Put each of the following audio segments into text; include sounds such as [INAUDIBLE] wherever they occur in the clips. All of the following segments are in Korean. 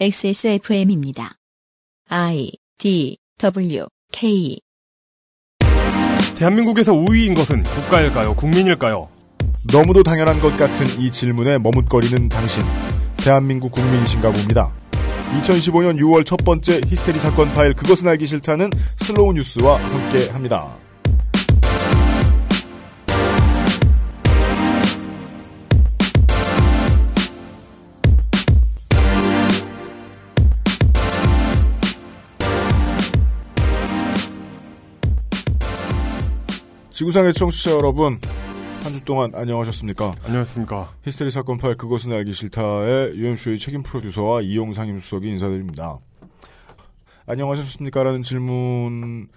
XSFM입니다. I D W K 대한민국에서 우위인 것은 국가일까요? 국민일까요? 너무도 당연한 것 같은 이 질문에 머뭇거리는 당신. 대한민국 국민이신가 봅니다. 2015년 6월 첫 번째 히스테리 사건 파일 그것은 알기 싫다는 슬로우 뉴스와 함께 합니다. 지구상의 청취자 여러분, 한 주 동안 안녕하셨습니까? 안녕하십니까. 히스테리 사건 파일 그것은 알기 싫다의 UMC의 책임 프로듀서와 이용 상임 수석이 인사드립니다. 안녕하셨습니까? 라는 질문은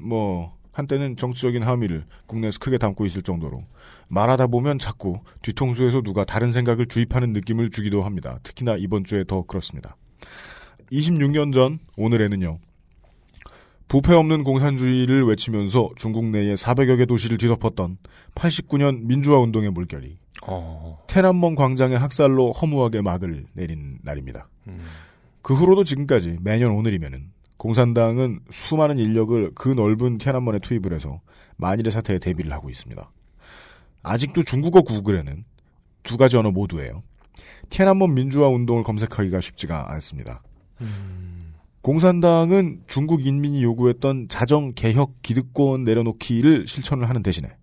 뭐 한때는 정치적인 함의를 국내에서 크게 담고 있을 정도로 말하다 보면 자꾸 뒤통수에서 누가 다른 생각을 주입하는 느낌을 주기도 합니다. 특히나 이번 주에 더 그렇습니다. 26년 전 오늘에는요. 부패 없는 공산주의를 외치면서 중국 내에 400여 개 도시를 뒤덮었던 89년 민주화 운동의 물결이 어... 테난먼 광장의 학살로 허무하게 막을 내린 날입니다. 음... 그 후로도 지금까지 매년 오늘이면은 공산당은 수많은 인력을 그 넓은 테난먼에 투입을 해서 만일의 사태에 대비를 하고 있습니다. 아직도 중국어 구글에는 두 가지 언어 모두예요. 테난먼 민주화 운동을 검색하기가 쉽지가 않습니다. 음... 공산당은 중국 인민이 요구했던 자정 개혁 기득권 내려놓기를 실천을 하는 대신에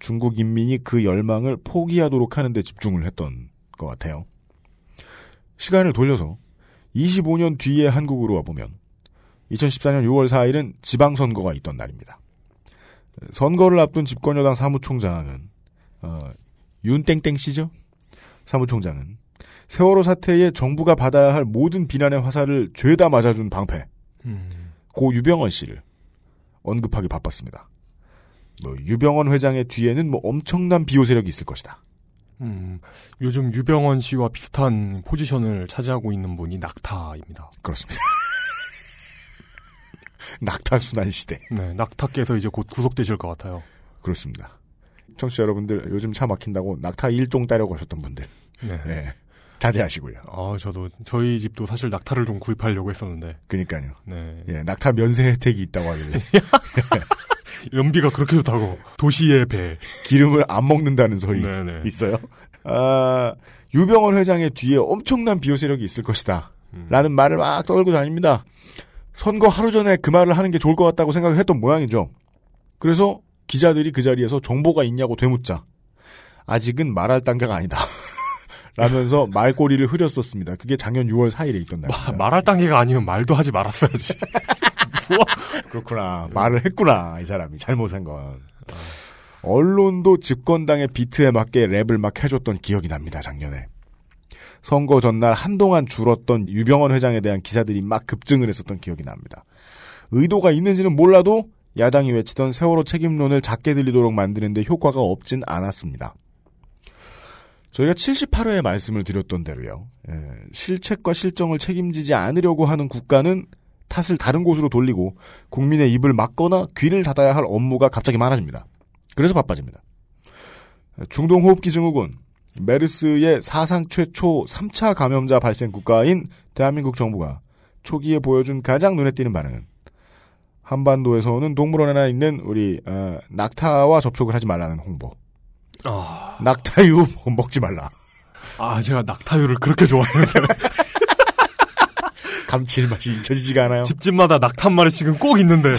중국 인민이 그 열망을 포기하도록 하는 데 집중을 했던 것 같아요. 시간을 돌려서 25년 뒤에 한국으로 와보면 2014년 6월 4일은 지방선거가 있던 날입니다. 선거를 앞둔 집권여당 사무총장은 어, 윤땡땡 씨죠? 사무총장은 세월호 사태에 정부가 받아야 할 모든 비난의 화살을 죄다 맞아준 방패 음, 고 유병원 씨를 언급하기 바빴습니다. 뭐 유병원 회장의 뒤에는 뭐 엄청난 비호 세력이 있을 것이다. 음, 요즘 유병원 씨와 비슷한 포지션을 차지하고 있는 분이 낙타입니다. 그렇습니다. [LAUGHS] 낙타 순환 시대. 네, 낙타께서 이제 곧 구속되실 것 같아요. 그렇습니다. 청취자 여러분들 요즘 차 막힌다고 낙타 일종 따려고 하셨던 분들 네. 예, 자제하시고요. 아, 저도 저희 집도 사실 낙타를 좀 구입하려고 했었는데, 그러니까요. 네. 예, 낙타 면세 혜택이 있다고 하길래 [LAUGHS] 연비가 그렇게 좋다고 도시의 배. 기름을 안 먹는다는 소리 네네. 있어요. 아, 유병원 회장의 뒤에 엄청난 비호 세력이 있을 것이다. 음. 라는 말을 막 떨고 다닙니다. 선거 하루 전에 그 말을 하는 게 좋을 것 같다고 생각을 했던 모양이죠. 그래서 기자들이 그 자리에서 정보가 있냐고 되묻자. 아직은 말할 단계가 아니다. 라면서 말꼬리를 흐렸었습니다. 그게 작년 6월 4일에 있던. 마- 말할 단계가 아니면 말도 하지 말았어야지. [LAUGHS] 그렇구나. 말을 했구나. 이 사람이 잘못한 건. 언론도 집권당의 비트에 맞게 랩을 막 해줬던 기억이 납니다. 작년에. 선거 전날 한동안 줄었던 유병원 회장에 대한 기사들이 막 급증을 했었던 기억이 납니다. 의도가 있는지는 몰라도 야당이 외치던 세월호 책임론을 작게 들리도록 만드는데 효과가 없진 않았습니다. 저희가 78회에 말씀을 드렸던 대로요. 예, 실책과 실정을 책임지지 않으려고 하는 국가는 탓을 다른 곳으로 돌리고 국민의 입을 막거나 귀를 닫아야 할 업무가 갑자기 많아집니다. 그래서 바빠집니다. 중동호흡기 증후군, 메르스의 사상 최초 3차 감염자 발생 국가인 대한민국 정부가 초기에 보여준 가장 눈에 띄는 반응은 한반도에서는 동물원에나 있는 우리 어, 낙타와 접촉을 하지 말라는 홍보. 아, 낙타유 [LAUGHS] 먹지 말라. 아, 제가 낙타유를 그렇게 좋아해요. [LAUGHS] 감칠맛이 잊혀지지가 않아요. 집집마다 낙타 한 마리씩은 꼭 있는데.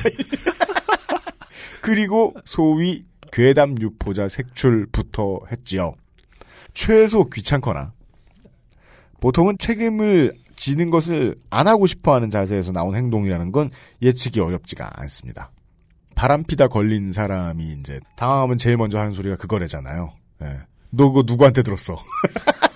[LAUGHS] 그리고 소위 괴담 유포자 색출부터 했지요. 최소 귀찮거나 보통은 책임을 지는 것을 안 하고 싶어 하는 자세에서 나온 행동이라는 건 예측이 어렵지가 않습니다. 바람피다 걸린 사람이 이제 당황하면 제일 먼저 하는 소리가 그거래잖아요. 예. 너 그거 누구한테 들었어? [LAUGHS]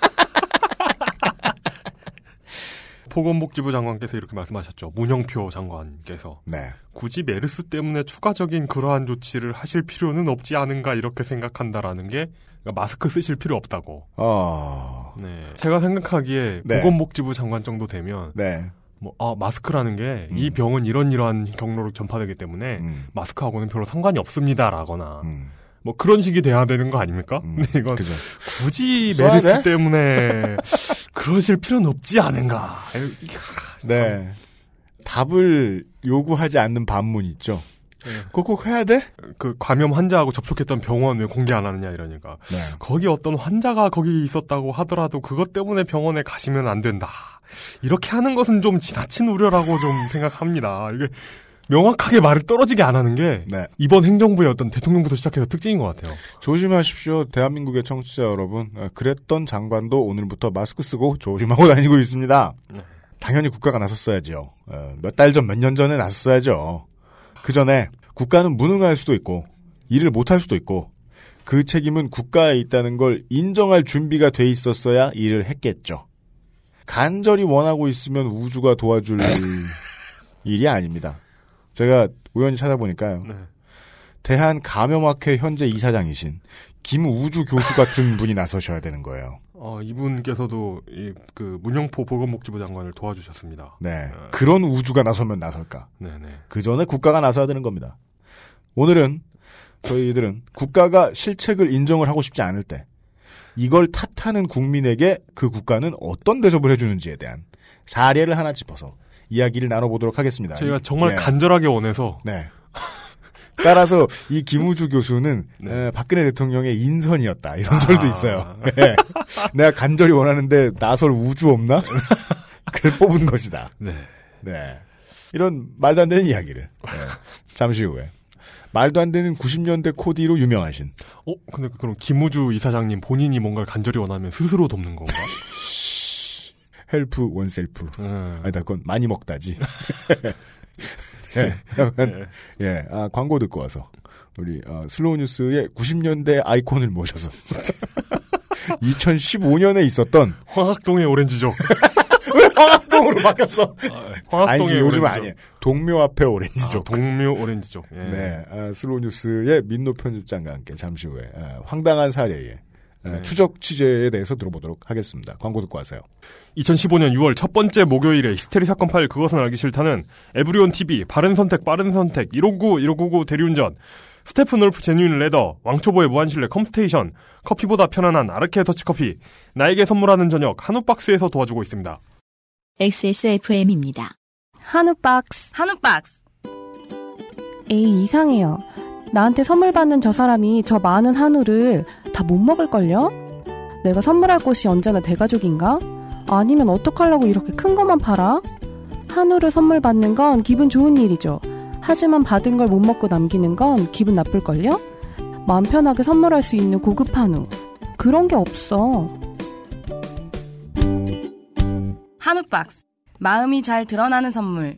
보건복지부 장관께서 이렇게 말씀하셨죠. 문영표 장관께서 네. 굳이 메르스 때문에 추가적인 그러한 조치를 하실 필요는 없지 않은가 이렇게 생각한다라는 게 그러니까 마스크 쓰실 필요 없다고. 어, 네. 제가 생각하기에 네. 보건복지부 장관 정도 되면 네. 뭐 아, 마스크라는 게이 음. 병은 이런 이러한 경로로 전파되기 때문에 음, 마스크하고는 별로 상관이 없습니다 라거나 음, 뭐 그런 식이 돼야 되는 거 아닙니까? 음. 근데 이건 그죠. 굳이 메르스 돼? 때문에 [LAUGHS] 그러실 필요는 없지 않은가. 네. 답을 요구하지 않는 반문 있죠. 네. 그거 꼭 해야 돼? 그 감염 환자하고 접촉했던 병원 왜 공개 안 하느냐 이러니까 네. 거기 어떤 환자가 거기 있었다고 하더라도 그것 때문에 병원에 가시면 안 된다. 이렇게 하는 것은 좀 지나친 우려라고 좀 생각합니다. 이게 명확하게 말을 떨어지게 안 하는 게 네. 이번 행정부의 어떤 대통령부터 시작해서 특징인 것 같아요. 조심하십시오. 대한민국의 청취자 여러분. 어, 그랬던 장관도 오늘부터 마스크 쓰고 조심하고 [LAUGHS] 다니고 있습니다. 네. 당연히 국가가 나섰어야죠. 어, 몇달 전, 몇 년 전에 나섰어야죠. 그 전에 국가는 무능할 수도 있고, 일을 못할 수도 있고, 그 책임은 국가에 있다는 걸 인정할 준비가 돼 있었어야 일을 했겠죠. 간절히 원하고 있으면 우주가 도와줄 [LAUGHS] 일이 아닙니다. 제가 우연히 찾아보니까요. 네. 대한 감염학회 현재 이사장이신 김우주 교수 같은 분이 나서셔야 되는 거예요. 어, 이분께서도 이, 그 문영포 보건복지부 장관을 도와주셨습니다. 네. 그런 우주가 나서면 나설까? 네네. 그 전에 국가가 나서야 되는 겁니다. 오늘은 저희들은 국가가 실책을 인정을 하고 싶지 않을 때 이걸 탓하는 국민에게 그 국가는 어떤 대접을 해주는지에 대한 사례를 하나 짚어서 이야기를 나눠보도록 하겠습니다. 저희가 정말 네. 간절하게 원해서 네. [LAUGHS] 따라서 이 김우주 교수는 네. 에, 박근혜 대통령의 인선이었다 이런 설도 아. 있어요. 네. 내가 간절히 원하는데 나설 우주 없나? [LAUGHS] 그래 뽑은 것이다. 네. 네. 이런 말도 안 되는 이야기를 네. 잠시 후에 말도 안 되는 90년대 코디로 유명하신 어, 근데 그럼 김우주 이사장님 본인이 뭔가를 간절히 원하면 스스로 돕는 건가? help oneself 네. 아니다 그건 많이 먹다지. [LAUGHS] 예, [LAUGHS] 약간, 예, 아, 광고 듣고 와서 우리 어, 슬로우 뉴스의 90년대 아이콘을 모셔서 [LAUGHS] 2015년에 있었던 황학동의 오렌지족. [LAUGHS] 왜 황학동으로 바뀌었어? 아니지 요즘은 오렌지족. 아니에요. 동묘 앞에 오렌지족. 아, 동묘 오렌지족. 예. 네, 아, 슬로우 뉴스의 민노 편집장과 함께 잠시 후에 아, 황당한 사례의 아, 네. 추적 취재에 대해서 들어보도록 하겠습니다. 광고 듣고 와서요. 2015년 6월 첫 번째 목요일에 히스테리 사건 파일 그것은 알기 싫다는 에브리온 TV, 바른 선택, 빠른 선택, 159, 1599 대리운전, 스테픈 울프 genuine leather, 왕초보의 무한실내 컴스테이션, 커피보다 편안한 아르케 더치커피, 나에게 선물하는 저녁 한우 박스에서 도와주고 있습니다. XSFM입니다. 한우 박스. 한우 박스. 에이, 이상해요. 나한테 선물 받는 저 사람이 저 많은 한우를 다 못 먹을걸요? 내가 선물할 곳이 언제나 대가족인가? 아니면 어떡하려고 이렇게 큰 것만 팔아? 한우를 선물 받는 건 기분 좋은 일이죠. 하지만 받은 걸 못 먹고 남기는 건 기분 나쁠걸요? 마음 편하게 선물할 수 있는 고급 한우. 그런 게 없어. 한우 박스. 마음이 잘 드러나는 선물.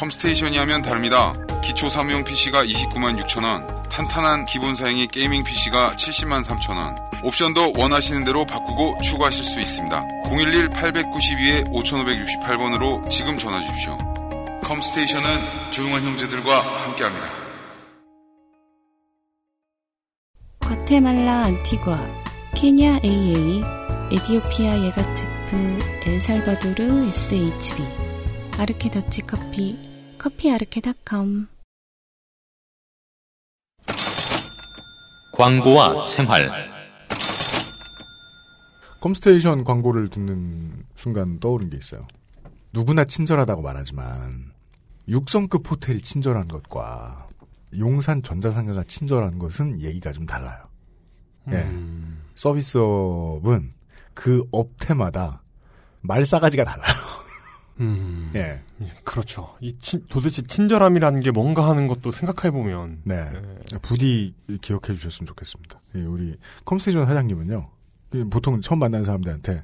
컴스테이션이 하면 다릅니다. 기초 사무용 PC가 29만 6천원, 탄탄한 기본 사양의 게이밍 PC가 70만 3천원, 옵션도 원하시는 대로 바꾸고 추가하실 수 있습니다. 011-892-5568번으로 지금 전화 주십시오. 컴스테이션은 조용한 형제들과 함께합니다. 과테말라 안티과, 케냐 AA, 에디오피아 예가츠프, 엘살바도르 SHB, 아르케 더치 커피, 커피 아르케닷컴. 광고와 생활 컴스테이션 광고를 듣는 순간 떠오른 게 있어요. 누구나 친절하다고 말하지만 육성급 호텔이 친절한 것과 용산 전자상가가 친절한 것은 얘기가 좀 달라요. 예. 음, 서비스업은 그 업태마다 말싸가지가 달라요. 음, 예. 그렇죠. 이 친- 도대체 친절함이라는 게 뭔가 하는 것도 생각해 보면 네. 부디 기억해 주셨으면 좋겠습니다. 예, 우리 컴스테이션 사장님은요. 그 보통 처음 만나는 사람들한테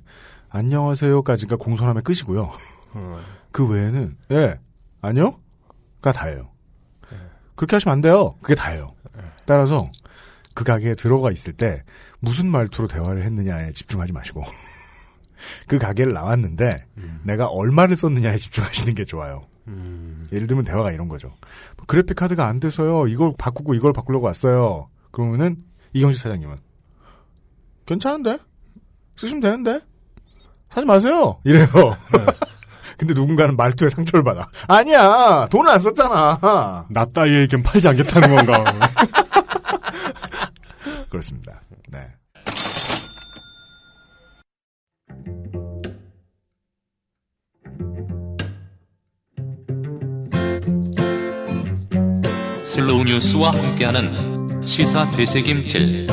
안녕하세요까지가 공손함의 끝이고요. 어, 그 외에는 예 아니요가 다예요. 그렇게 하시면 안 돼요. 그게 다예요. 따라서 그 가게에 들어가 있을 때 무슨 말투로 대화를 했느냐에 집중하지 마시고 그 가게를 나왔는데 내가 얼마를 썼느냐에 집중하시는 게 좋아요. 음, 예를 들면 대화가 이런 거죠. 그래픽 카드가 안 돼서요. 이걸 바꾸고 이걸 바꾸려고 왔어요. 그러면은 이경식 사장님은 괜찮은데 쓰시면 되는데 사지 마세요 이래요. [LAUGHS] 근데 누군가는 말투에 상처를 받아. 아니야 돈을 안 썼잖아. 나 따위에겐 팔지 않겠다는 건가. [LAUGHS] 그렇습니다. 슬로우 뉴스와 함께하는 시사 되새김질.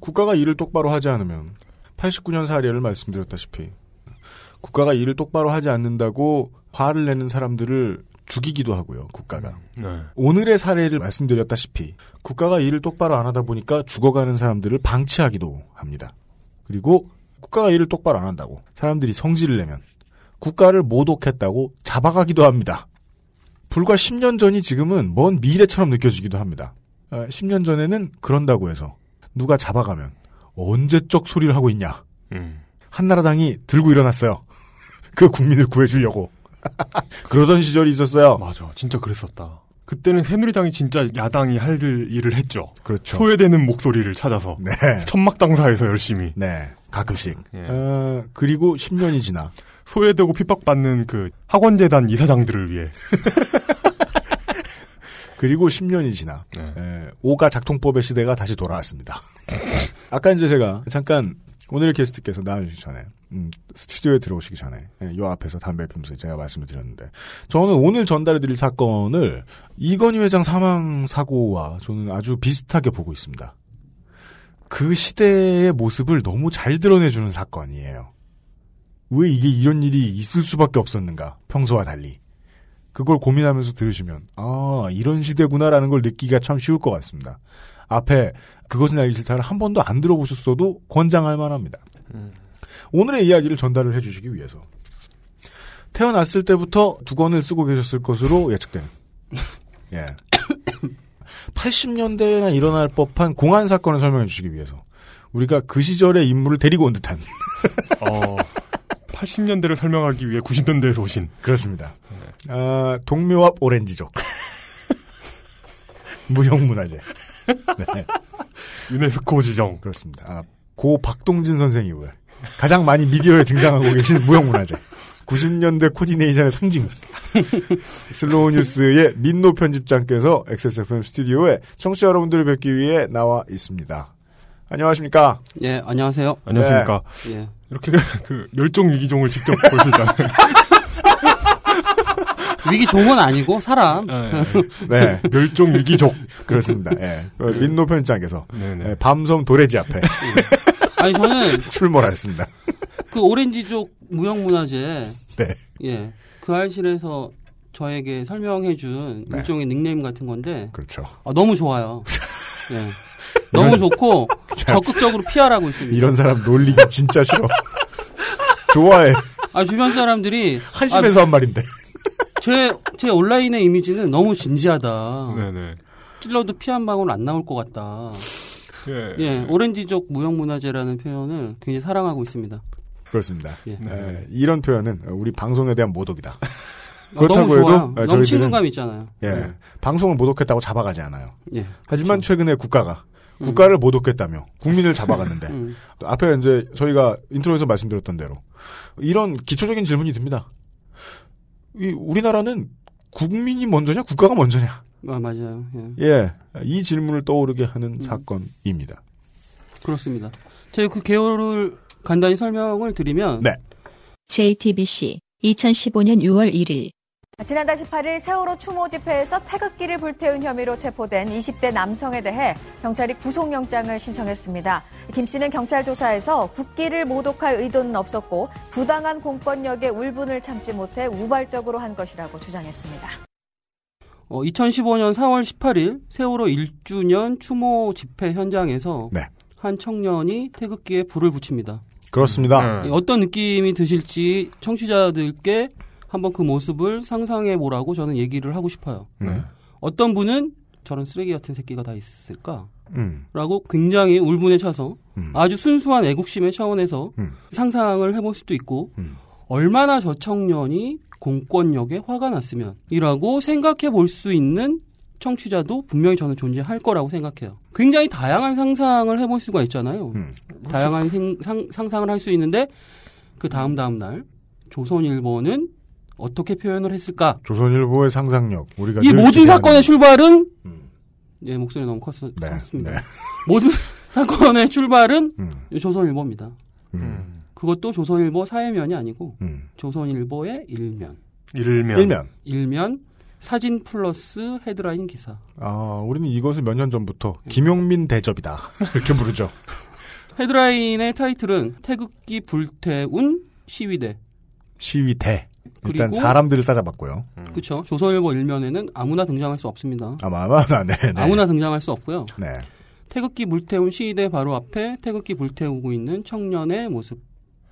국가가 일을 똑바로 하지 않으면 89년 사례를 말씀드렸다시피 국가가 일을 똑바로 하지 않는다고 화를 내는 사람들을 죽이기도 하고요. 국가가. 네. 오늘의 사례를 말씀드렸다시피 국가가 일을 똑바로 안 하다 보니까 죽어가는 사람들을 방치하기도 합니다. 그리고 국가가 일을 똑바로 안 한다고 사람들이 성질을 내면 국가를 모독했다고 잡아가기도 합니다. 불과 10년 전이 지금은 먼 미래처럼 느껴지기도 합니다. 아, 10년 전에는 그런다고 해서 누가 잡아가면 언제적 소리를 하고 있냐. 음. 한나라당이 들고 일어났어요. [LAUGHS] 그 국민을 구해주려고. [LAUGHS] 그러던 시절이 있었어요. 맞아. 진짜 그랬었다. 그때는 새누리당이 진짜 야당이 할 일을 했죠. 그렇죠. 소외되는 목소리를 찾아서 네. 천막당사에서 열심히 네. 가끔씩. 예. 어, 그리고 10년이 지나 소외되고 핍박받는 그 학원재단 이사장들을 위해 [LAUGHS] 그리고 10년이 지나 네. 에, 오가 작통법의 시대가 다시 돌아왔습니다. [LAUGHS] 아까 이제 제가 잠깐 오늘의 게스트께서 나와주시기 전에 음, 스튜디오에 들어오시기 전에 예, 요 앞에서 담배 피면서 제가 말씀을 드렸는데 저는 오늘 전달해드릴 사건을 이건희 회장 사망 사고와 저는 아주 비슷하게 보고 있습니다. 그 시대의 모습을 너무 잘 드러내주는 사건이에요. 왜 이게 이런 일이 있을 수밖에 없었는가 평소와 달리 그걸 고민하면서 들으시면 아 이런 시대구나라는 걸 느끼기가 참 쉬울 것 같습니다. 앞에 그것은 알기 싫다를 한 번도 안 들어보셨어도 권장할 만합니다. 오늘의 이야기를 전달을 해주시기 위해서 태어났을 때부터 두 권을 쓰고 계셨을 것으로 예측되는 [LAUGHS] 예 80년대에나 일어날 법한 공안 사건을 설명해 주시기 위해서 우리가 그 시절의 인물을 데리고 온 듯한 어, 80년대를 설명하기 위해 90년대에서 오신 그렇습니다. 아, 동묘앞 오렌지족. 무형문화재. 네, [LAUGHS] 유네스코 지정. 그렇습니다. 아, 고 박동진 선생 이후에 가장 많이 미디어에 등장하고 계신 [LAUGHS] 무형문화재. 90년대 코디네이션의 상징. [LAUGHS] 슬로우 뉴스의 민노 편집장께서 XSFM 스튜디오에 청취자 여러분들을 뵙기 위해 나와 있습니다. 안녕하십니까? 예, 안녕하세요. 안녕하십니까. 예. 이렇게 그 멸종 위기종을 직접 보시잖아요. [LAUGHS] 위기 종은 아니고 사람. [LAUGHS] 네, 멸종 위기족. 그렇습니다. 예. 그 민노 편집장께서 네네. 예, 밤섬 도래지 앞에 [LAUGHS] 아니 저는 출몰하였습니다. 그 오렌지족 무형문화재 네. 예. 그 알실에서 저에게 설명해 준 네. 일종의 닉네임 같은 건데 그렇죠. 아, 너무 좋아요. 예. 너무 좋고 [LAUGHS] 자, 적극적으로 피하라고 있습니다. 이런 사람 놀리기 진짜 싫어. 좋아해. 아, 주변 사람들이 한심해서 한 말인데. 제, 제 온라인의 이미지는 너무 진지하다. 네네. 찔러도 피 한 방울 안 나올 것 같다. 예. 예, 오렌지족 무형문화재라는 표현을 굉장히 사랑하고 있습니다. 그렇습니다. 예. 에, 이런 표현은 우리 방송에 대한 모독이다. 아, 그렇다고 너무 좋아요. 해도, 아, 너무 저희들은- 친근감 있잖아요. 예, 네. 방송을 모독했다고 잡아가지 않아요. 예. 하지만 그렇죠. 최근에 국가가 국가를 모독했다며 국민을 잡아갔는데 [LAUGHS] 음. 앞에 이제 저희가 인트로에서 말씀드렸던 대로 이런 기초적인 질문이 듭니다. 이 우리나라는 국민이 먼저냐 국가가 먼저냐? 아, 맞아요. 예. 예, 이 질문을 떠오르게 하는 음. 사건입니다. 그렇습니다. 제가 그 개요를 간단히 설명을 드리면 네. JTBC 2015년 6월 1일 지난달 18일 세월호 추모 집회에서 태극기를 불태운 혐의로 체포된 20대 남성에 대해 경찰이 구속영장을 신청했습니다. 김 씨는 경찰 조사에서 국기를 모독할 의도는 없었고 부당한 공권력의 울분을 참지 못해 우발적으로 한 것이라고 주장했습니다. 어, 2015년 4월 18일 세월호 1주년 추모 집회 현장에서 네. 한 청년이 태극기에 불을 붙입니다. 그렇습니다. 네. 예, 어떤 느낌이 드실지 청취자들께 한번 그 모습을 상상해 보라고 저는 얘기를 하고 싶어요. 음. 어떤 분은 저런 쓰레기 같은 새끼가 다 있을까? 음. 라고 굉장히 울분에 차서 음. 아주 순수한 애국심의 차원에서 음. 상상을 해볼 수도 있고 음. 얼마나 저 청년이 공권력에 화가 났으면 이라고 생각해 볼 수 있는 청취자도 분명히 저는 존재할 거라고 생각해요. 굉장히 다양한 상상을 해볼 수가 있잖아요. 음. 다양한 생- 상, 상상을 할 수 있는데 그 다음 다음 날 조선일보는 어떻게 표현을 했을까? 조선일보의 상상력 우리가 이늘 모든 사건의 출발은 음. 예 목소리 너무 컸, 네, 컸습니다. 네. [LAUGHS] 모든 사건의 출발은 음, 조선일보입니다. 음, 그것도 조선일보 사회면이 아니고 음. 조선일보의 일면. 일면. 일면 일면 사진 플러스 헤드라인 기사. 아 우리는 이것을 몇 년 전부터 김용민 대접이다 [LAUGHS] 이렇게 부르죠. 헤드라인의 타이틀은 태극기 불태운 시위대. 시위대 일단 그리고- 사람들을 싸잡았고요. 그렇죠. 조선일보 일면에는 아무나 등장할 수 없습니다. 아마 아마 네, 네. 아무나 등장할 수 없고요. 네. 태극기 불태운 시위대 바로 앞에 태극기 불태우고 있는 청년의 모습.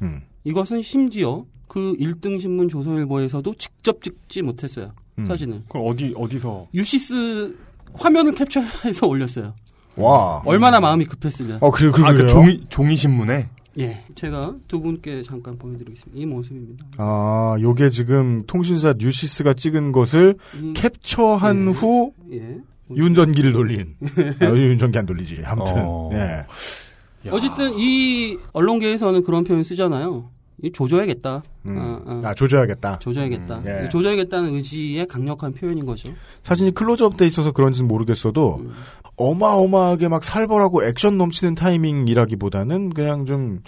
음, 이것은 심지어 그 1등 신문 조선일보에서도 직접 찍지 못했어요. 음. 사진을. 그럼 어디 어디서 뉴시스 화면을 캡처해서 올렸어요. 와. 얼마나 마음이 급했으면. 어 그리고 아, 그? 종이 종이 신문에 예. 제가 두 분께 잠깐 보여드리겠습니다. 이 모습입니다. 아, 요게 지금 통신사 뉴시스가 찍은 것을 이- 캡처한 예. 후 예. 윤전기를 돌린. 아, 윤전기 안 돌리지. 아무튼. 어. 예. 야. 어쨌든 이 언론계에서는 그런 표현 쓰잖아요. 이 조져야겠다. 음. 아, 아. 아, 조져야겠다. 조져야겠다. 음, 예. 이 조져야겠다는 의지의 강력한 표현인 거죠. 사진이 클로즈업 돼 있어서 그런지는 모르겠어도 음. 어마어마하게 막 살벌하고 액션 넘치는 타이밍이라기보다는 그냥 좀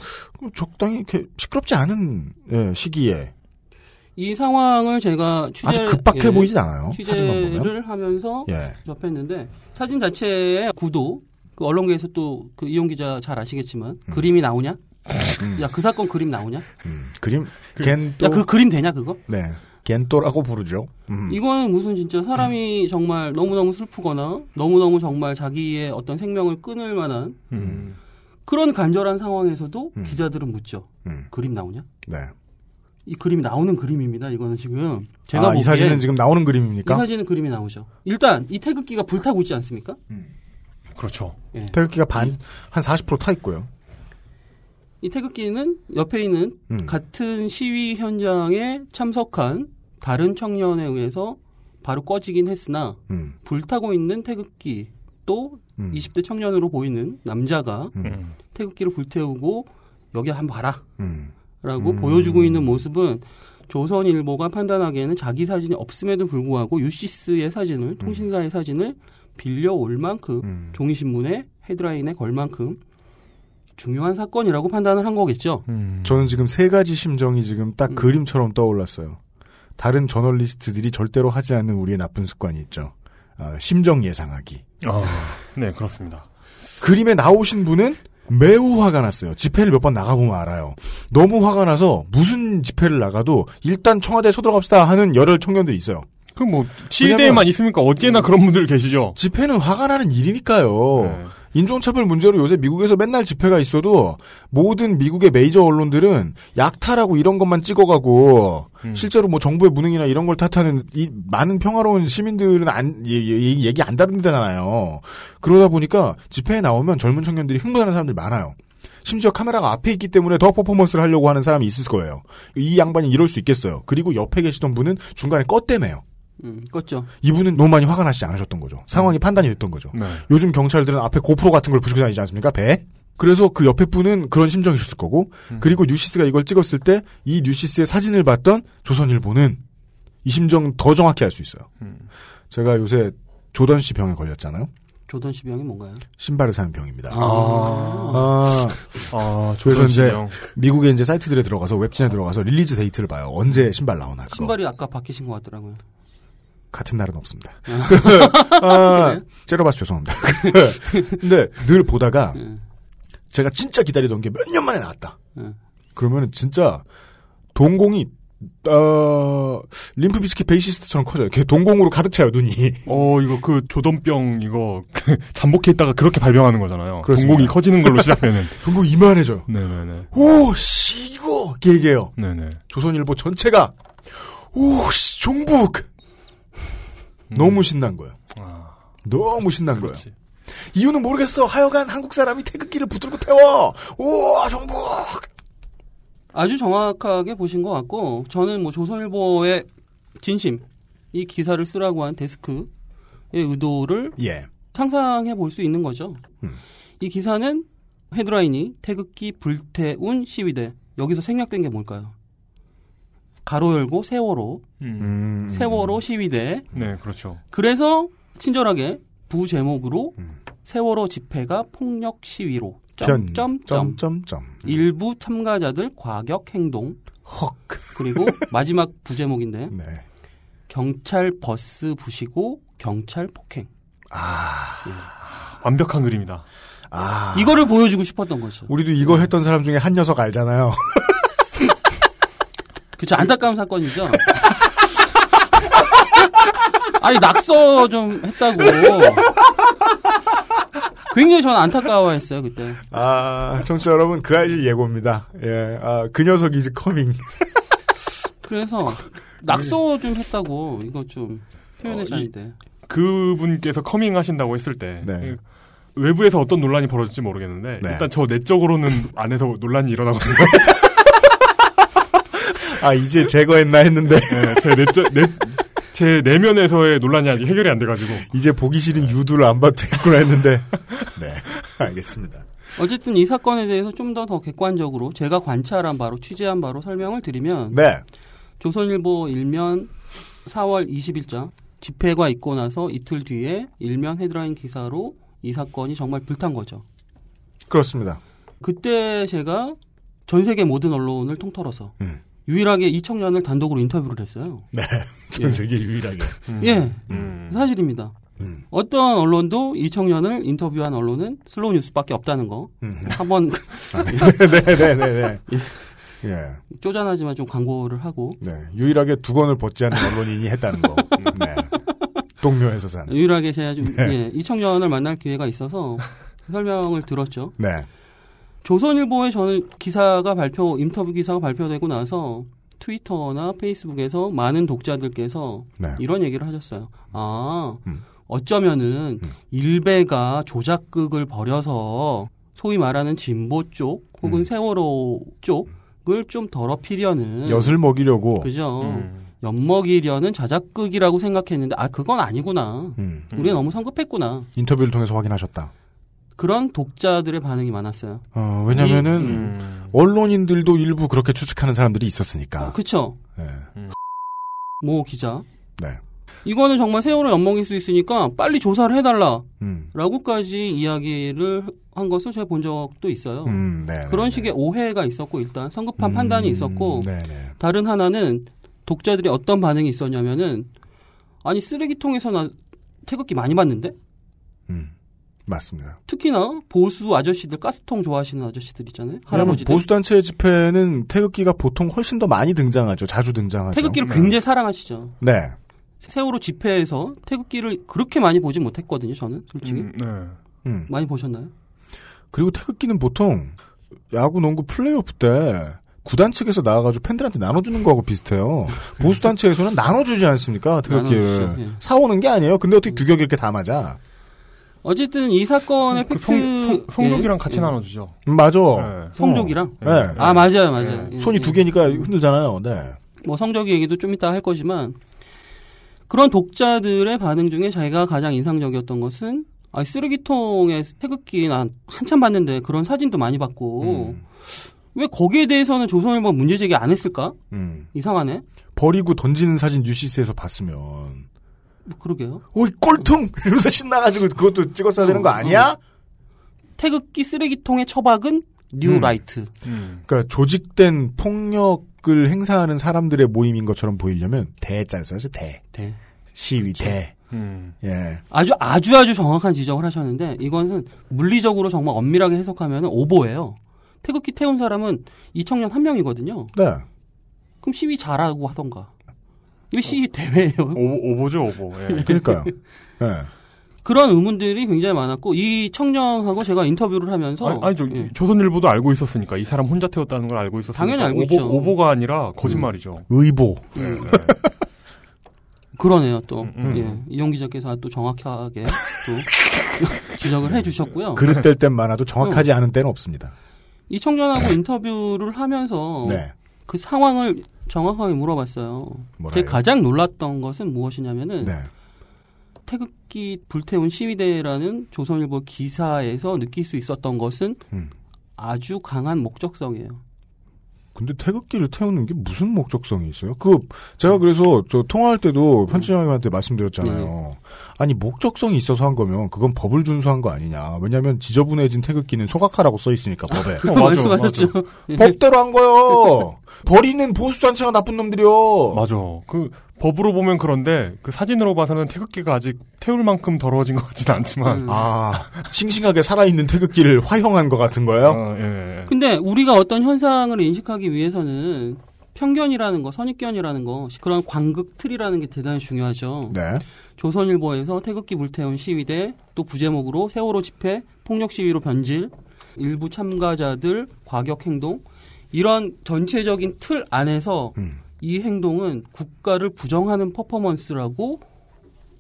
적당히 이렇게 시끄럽지 않은 예, 시기에 이 상황을 제가 취재 아주 급박해 보이진 않아요. 사진만 보면. 취재를 하면서 예. 접했는데 사진 자체의 구도 그 언론계에서 또 그 이용 기자 잘 아시겠지만 음. 그림이 나오냐? 야 그 사건 그림 나오냐? 음, 그림 겐또 야그 그림 되냐 그거? 네. 겐또라고 부르죠. 음. 이거는 무슨 진짜 사람이 정말 너무너무 슬프거나 너무너무 정말 자기의 어떤 생명을 끊을 만한 음. 그런 간절한 상황에서도 음. 기자들은 묻죠. 음. 그림 나오냐? 네. 이 그림이 나오는 그림입니다. 이거는 지금 제가 아, 이 사진은 지금 나오는 이 그림입니까? 사진은 그림이 나오죠. 일단 이 태극기가 불타고 있지 않습니까? 그렇죠. 예. 태극기가 반, 한 40%타 있고요. 이 태극기는 옆에 있는 음. 같은 시위 현장에 참석한 다른 청년에 의해서 바로 꺼지긴 했으나 음. 불타고 있는 태극기 또 음. 20대 청년으로 보이는 남자가 음. 태극기를 불태우고 여기 한번 봐라 음. 라고 음. 보여주고 있는 모습은 조선일보가 판단하기에는 자기 사진이 없음에도 불구하고 유시스의 사진을 통신사의 사진을 빌려올 만큼 음. 종이신문의 헤드라인에 걸 만큼 중요한 사건이라고 판단을 한 거겠죠. 음. 저는 지금 세 가지 심정이 지금 딱 음. 그림처럼 떠올랐어요. 다른 저널리스트들이 절대로 하지 않는 우리의 나쁜 습관이 있죠. 아, 심정 예상하기. 아, 네 그렇습니다. 그림에 나오신 분은 매우 화가 났어요. 집회를 몇 번 나가보면 알아요. 너무 화가 나서 무슨 집회를 나가도 일단 청와대에 서들어갑시다 하는 열혈 청년들이 있어요. 그뭐 치대에만 있습니까? 어디에나 그런 분들 계시죠. 집회는 화가 나는 일이니까요. 네. 인종차별 문제로 요새 미국에서 맨날 집회가 있어도 모든 미국의 메이저 언론들은 약탈하고 이런 것만 찍어가고 음. 실제로 뭐 정부의 무능이나 이런 걸 탓하는 이 많은 평화로운 시민들은 안 예- 예- 얘기 안 다룬다잖아요. 그러다 보니까 집회에 나오면 젊은 청년들이 흥분하는 사람들이 많아요. 심지어 카메라가 앞에 있기 때문에 더 퍼포먼스를 하려고 하는 사람이 있을 거예요. 이 양반이 이럴 수 있겠어요. 그리고 옆에 계시던 분은 중간에 껐대매요. 음, 껐죠. 이분은 너무 많이 화가 나시지 않으셨던 거죠. 상황이 판단이 됐던 거죠. 네. 요즘 경찰들은 앞에 고프로 같은 걸 붙이고 다니지 않습니까? 배? 그래서 그 옆에 분은 그런 심정이셨을 거고, 그리고 뉴시스가 이걸 찍었을 때 이 뉴시스의 사진을 봤던 조선일보는 이 심정 더 정확히 알 수 있어요. 제가 요새 조던 씨 병에 걸렸잖아요. 조던 시병이 뭔가요? 신발을 사는 병입니다. 아, 아, 아, 조선 이제 시경. 미국의 이제 사이트들에 들어가서 웹진에 들어가서 release date를 봐요. 언제 신발 나오나 그거. 신발이 아까 바뀌신 것 같더라고요. 같은 날은 없습니다. 아, [LAUGHS] 째려봐서 죄송합니다. [LAUGHS] 근데 늘 보다가 예. 제가 진짜 기다리던 게 몇 년 만에 나왔다. 예. 그러면은 진짜 동공이 어 림프 비스킷 베이시스트처럼 커져요. 걔 동공으로 가득 차요 눈이. [LAUGHS] 어, 이거 그 조던병 이거 그 잠복해 있다가 그렇게 발병하는 거잖아요. 그렇습니다. 동공이 커지는 걸로 시작되는. 동공 이만해져요. 네네네. 오, 씨, 이거! 얘기해요. 네네. 조선일보 전체가, 오, 씨, 종북! 너무 신난 거예요. 아, 너무 신난 그렇지. 거예요. 이유는 모르겠어. 하여간 한국 사람이 태극기를 붙들고 태워! 오, 종북! 아주 정확하게 보신 것 같고 저는 뭐 조선일보의 진심 이 기사를 쓰라고 한 데스크의 의도를 예. 상상해 볼 수 있는 거죠. 음. 이 기사는 헤드라인이 태극기 불태운 시위대 여기서 생략된 게 뭘까요? 가로 열고 세월호 음. 세월호 시위대 네, 그렇죠. 그래서 친절하게 부 제목으로 음. 세월호 집회가 폭력 시위로 편. 점점점 점 점점. 일부 참가자들 과격 행동 헉. 그리고 [LAUGHS] 마지막 부제목인데 네. 경찰 버스 부시고 경찰 폭행 완벽한 그림이다. 아. 이거를 보여주고 싶었던 거죠. 우리도 이거 했던 사람 중에 한 녀석 알잖아요. [LAUGHS] 그쵸 안타까운 사건이죠. [LAUGHS] 아니 낙서 좀 했다고 굉장히 저는 안타까워했어요 그때. 아, 청취자 여러분, 그 아이실 예고입니다. 예, 아, 그 녀석 is coming. [LAUGHS] 그래서 낙서 좀 했다고 이거 좀 표현의 어, 자인데. 그분께서 coming 하신다고 했을 때 네. 외부에서 어떤 논란이 벌어질지 모르겠는데 네. 일단 저 내적으로는 안에서 논란이 일어나거든요. [LAUGHS] 아, 이제 제거했나 했는데, 네, 제 내적 내, 제 내면에서의 논란이 아직 해결이 안 돼가지고 이제 보기 싫은 유두를 안 봐도 되겠구나 했는데, 네, 알겠습니다. 어쨌든 이 사건에 대해서 좀 더 더 객관적으로 제가 관찰한 바로 취재한 바로 설명을 드리면 네, 조선일보 일면 4월 20일자 집회가 있고 나서 이틀 뒤에 일면 헤드라인 기사로 이 사건이 정말 불탄 거죠. 그렇습니다. 그때 제가 전 세계 모든 언론을 통틀어서 음. 유일하게 이 청년을 단독으로 인터뷰를 했어요. [LAUGHS] 네, 전 예. 세계 유일하게. 예, 음. 사실입니다. 음. 어떤 언론도 이 청년을 인터뷰한 언론은 슬로우 뉴스밖에 없다는 거. 음. 한번 네네 네 네. [LAUGHS] [LAUGHS] 예. 쪼잔하지만 좀 광고를 하고 네. 유일하게 두건을 벗지 않은 언론인이 했다는 거. 네. 동묘에서 산. 유일하게 제가 좀, 네. 예, 이 청년을 만날 기회가 있어서 설명을 들었죠. 네. 조선일보에 저는 기사가 발표, 인터뷰 기사가 발표되고 나서 트위터나 페이스북에서 많은 독자들께서 네. 이런 얘기를 하셨어요. 아, 음. 어쩌면은 음. 일베가 조작극을 벌여서 소위 말하는 진보 쪽 혹은 음. 세월호 쪽을 좀 더럽히려는 엿을 먹이려고. 그죠. 음. 엿먹이려는 자작극이라고 생각했는데 아 그건 아니구나. 음. 우리가 너무 성급했구나. 인터뷰를 통해서 확인하셨다. 그런 독자들의 반응이 많았어요. 어, 왜냐면은, 음. 언론인들도 일부 그렇게 추측하는 사람들이 있었으니까. 그쵸? 네. 모 기자. 네. 이거는 정말 세월호 엿먹일 수 있으니까 빨리 조사를 해달라. 음. 라고까지 이야기를 한 것을 제가 본 적도 있어요. 음, 네. 그런 네, 식의 오해가 있었고 일단 성급한 음, 판단이 있었고 네네. 다른 하나는 독자들이 어떤 반응이 있었냐면은 아니 쓰레기통에서 나 태극기 많이 봤는데 음. 맞습니다. 특히나 보수 아저씨들 가스통 좋아하시는 아저씨들 있잖아요 왜냐면 할아버지들 보수 단체 집회는 태극기가 보통 훨씬 더 많이 등장하죠. 자주 등장하죠. 태극기를 네. 굉장히 사랑하시죠 네. 세월호 집회에서 태극기를 그렇게 많이 보지 못했거든요 저는 솔직히 음, 네. 음. 많이 보셨나요? 그리고 태극기는 보통 야구, 농구 플레이오프 때 구단 측에서 나와가지고 팬들한테 나눠주는 거하고 비슷해요. 보수 단체에서는 나눠주지 않습니까? 태극기를. 나눠주죠, 예. 사오는 게 아니에요. 근데 어떻게 규격이 이렇게 다 맞아? 어쨌든 이 사건의 그 팩트 성, 성, 성족이랑 예, 같이 예. 나눠주죠. 음, 맞아. 네. 성족이랑 네. 아 맞아요 맞아요 네. 예, 손이 예. 두 개니까 흔들잖아요. 네. 뭐 성적 얘기도 좀 이따 할 거지만 그런 독자들의 반응 중에 자기가 가장 인상적이었던 것은 아 쓰레기통에 태극기 난 한참 봤는데 그런 사진도 많이 봤고 음. 왜 거기에 대해서는 조선일보가 문제 제기 안 했을까? 음. 이상하네. 버리고 던지는 사진 뉴시스에서 봤으면 뭐 그러게요. 오이 꼴통 [LAUGHS] 이러면서 신나가지고 그것도 찍었어야 되는 거 아니야? 태극기 쓰레기통의 처박은 뉴 음. 라이트. 음. 그러니까 조직된 폭력을 행사하는 사람들의 모임인 것처럼 보이려면 대자를 써야죠. 대 네. 시위 대 음. 예. 아주 아주 아주 정확한 지적을 하셨는데 이것은 물리적으로 정말 엄밀하게 해석하면 오보예요. 태극기 태운 사람은 이 청년 한 명이거든요. 네. 그럼 시위 잘하고 하던가. 이거 시위 [LAUGHS] 대회예요. 오, 오보죠, 오보. 예. [LAUGHS] 그러니까요. 예. 그런 의문들이 굉장히 많았고 이 청년하고 제가 인터뷰를 하면서 아니, 아니, 저, 예. 조선일보도 알고 있었으니까 이 사람 혼자 태웠다는 걸 알고 있었으니까 당연히 알고 오보, 있죠. 오보가 아니라 거짓말이죠. 의보. 예, 예. [LAUGHS] 그러네요 또 음, 음. 예. 이용 기자께서 또 정확하게 또 지적을 해주셨고요. 그릇 뗄땐 많아도 정확하지 않은 때는 없습니다. 이 청년하고 인터뷰를 하면서 네. 그 상황을 정확하게 물어봤어요. 뭐라요? 제가 가장 놀랐던 것은 무엇이냐면은 네. 태극기 불태운 시위대라는 조선일보 기사에서 느낄 수 있었던 것은 음. 아주 강한 목적성이에요. 근데 태극기를 태우는 게 무슨 목적성이 있어요? 그 제가 그래서 저 통화할 때도 편집장님한테 말씀드렸잖아요. 아니 목적성이 있어서 한 거면 그건 법을 준수한 거 아니냐. 왜냐하면 지저분해진 태극기는 소각하라고 써 있으니까 법에. [LAUGHS] 어, 맞아, 말씀하셨죠. 법대로 한 거요. [LAUGHS] 버리는 보수 단체가 나쁜 놈들이요. 맞아. 그 법으로 보면 그런데 그 사진으로 봐서는 태극기가 아직 태울 만큼 더러워진 것 같지는 않지만. 음. 아 싱싱하게 살아있는 태극기를 화형한 것 같은 거예요. 어, 예, 예. 근데 우리가 어떤 현상을 인식하기 위해서는 편견이라는 거, 선입견이라는 거, 그런 관극 틀이라는 게 대단히 중요하죠. 네. 조선일보에서 태극기 불태운 시위대, 또 부제목으로 세월호 집회, 폭력 시위로 변질, 일부 참가자들 과격 행동, 이런 전체적인 틀 안에서 음. 이 행동은 국가를 부정하는 퍼포먼스라고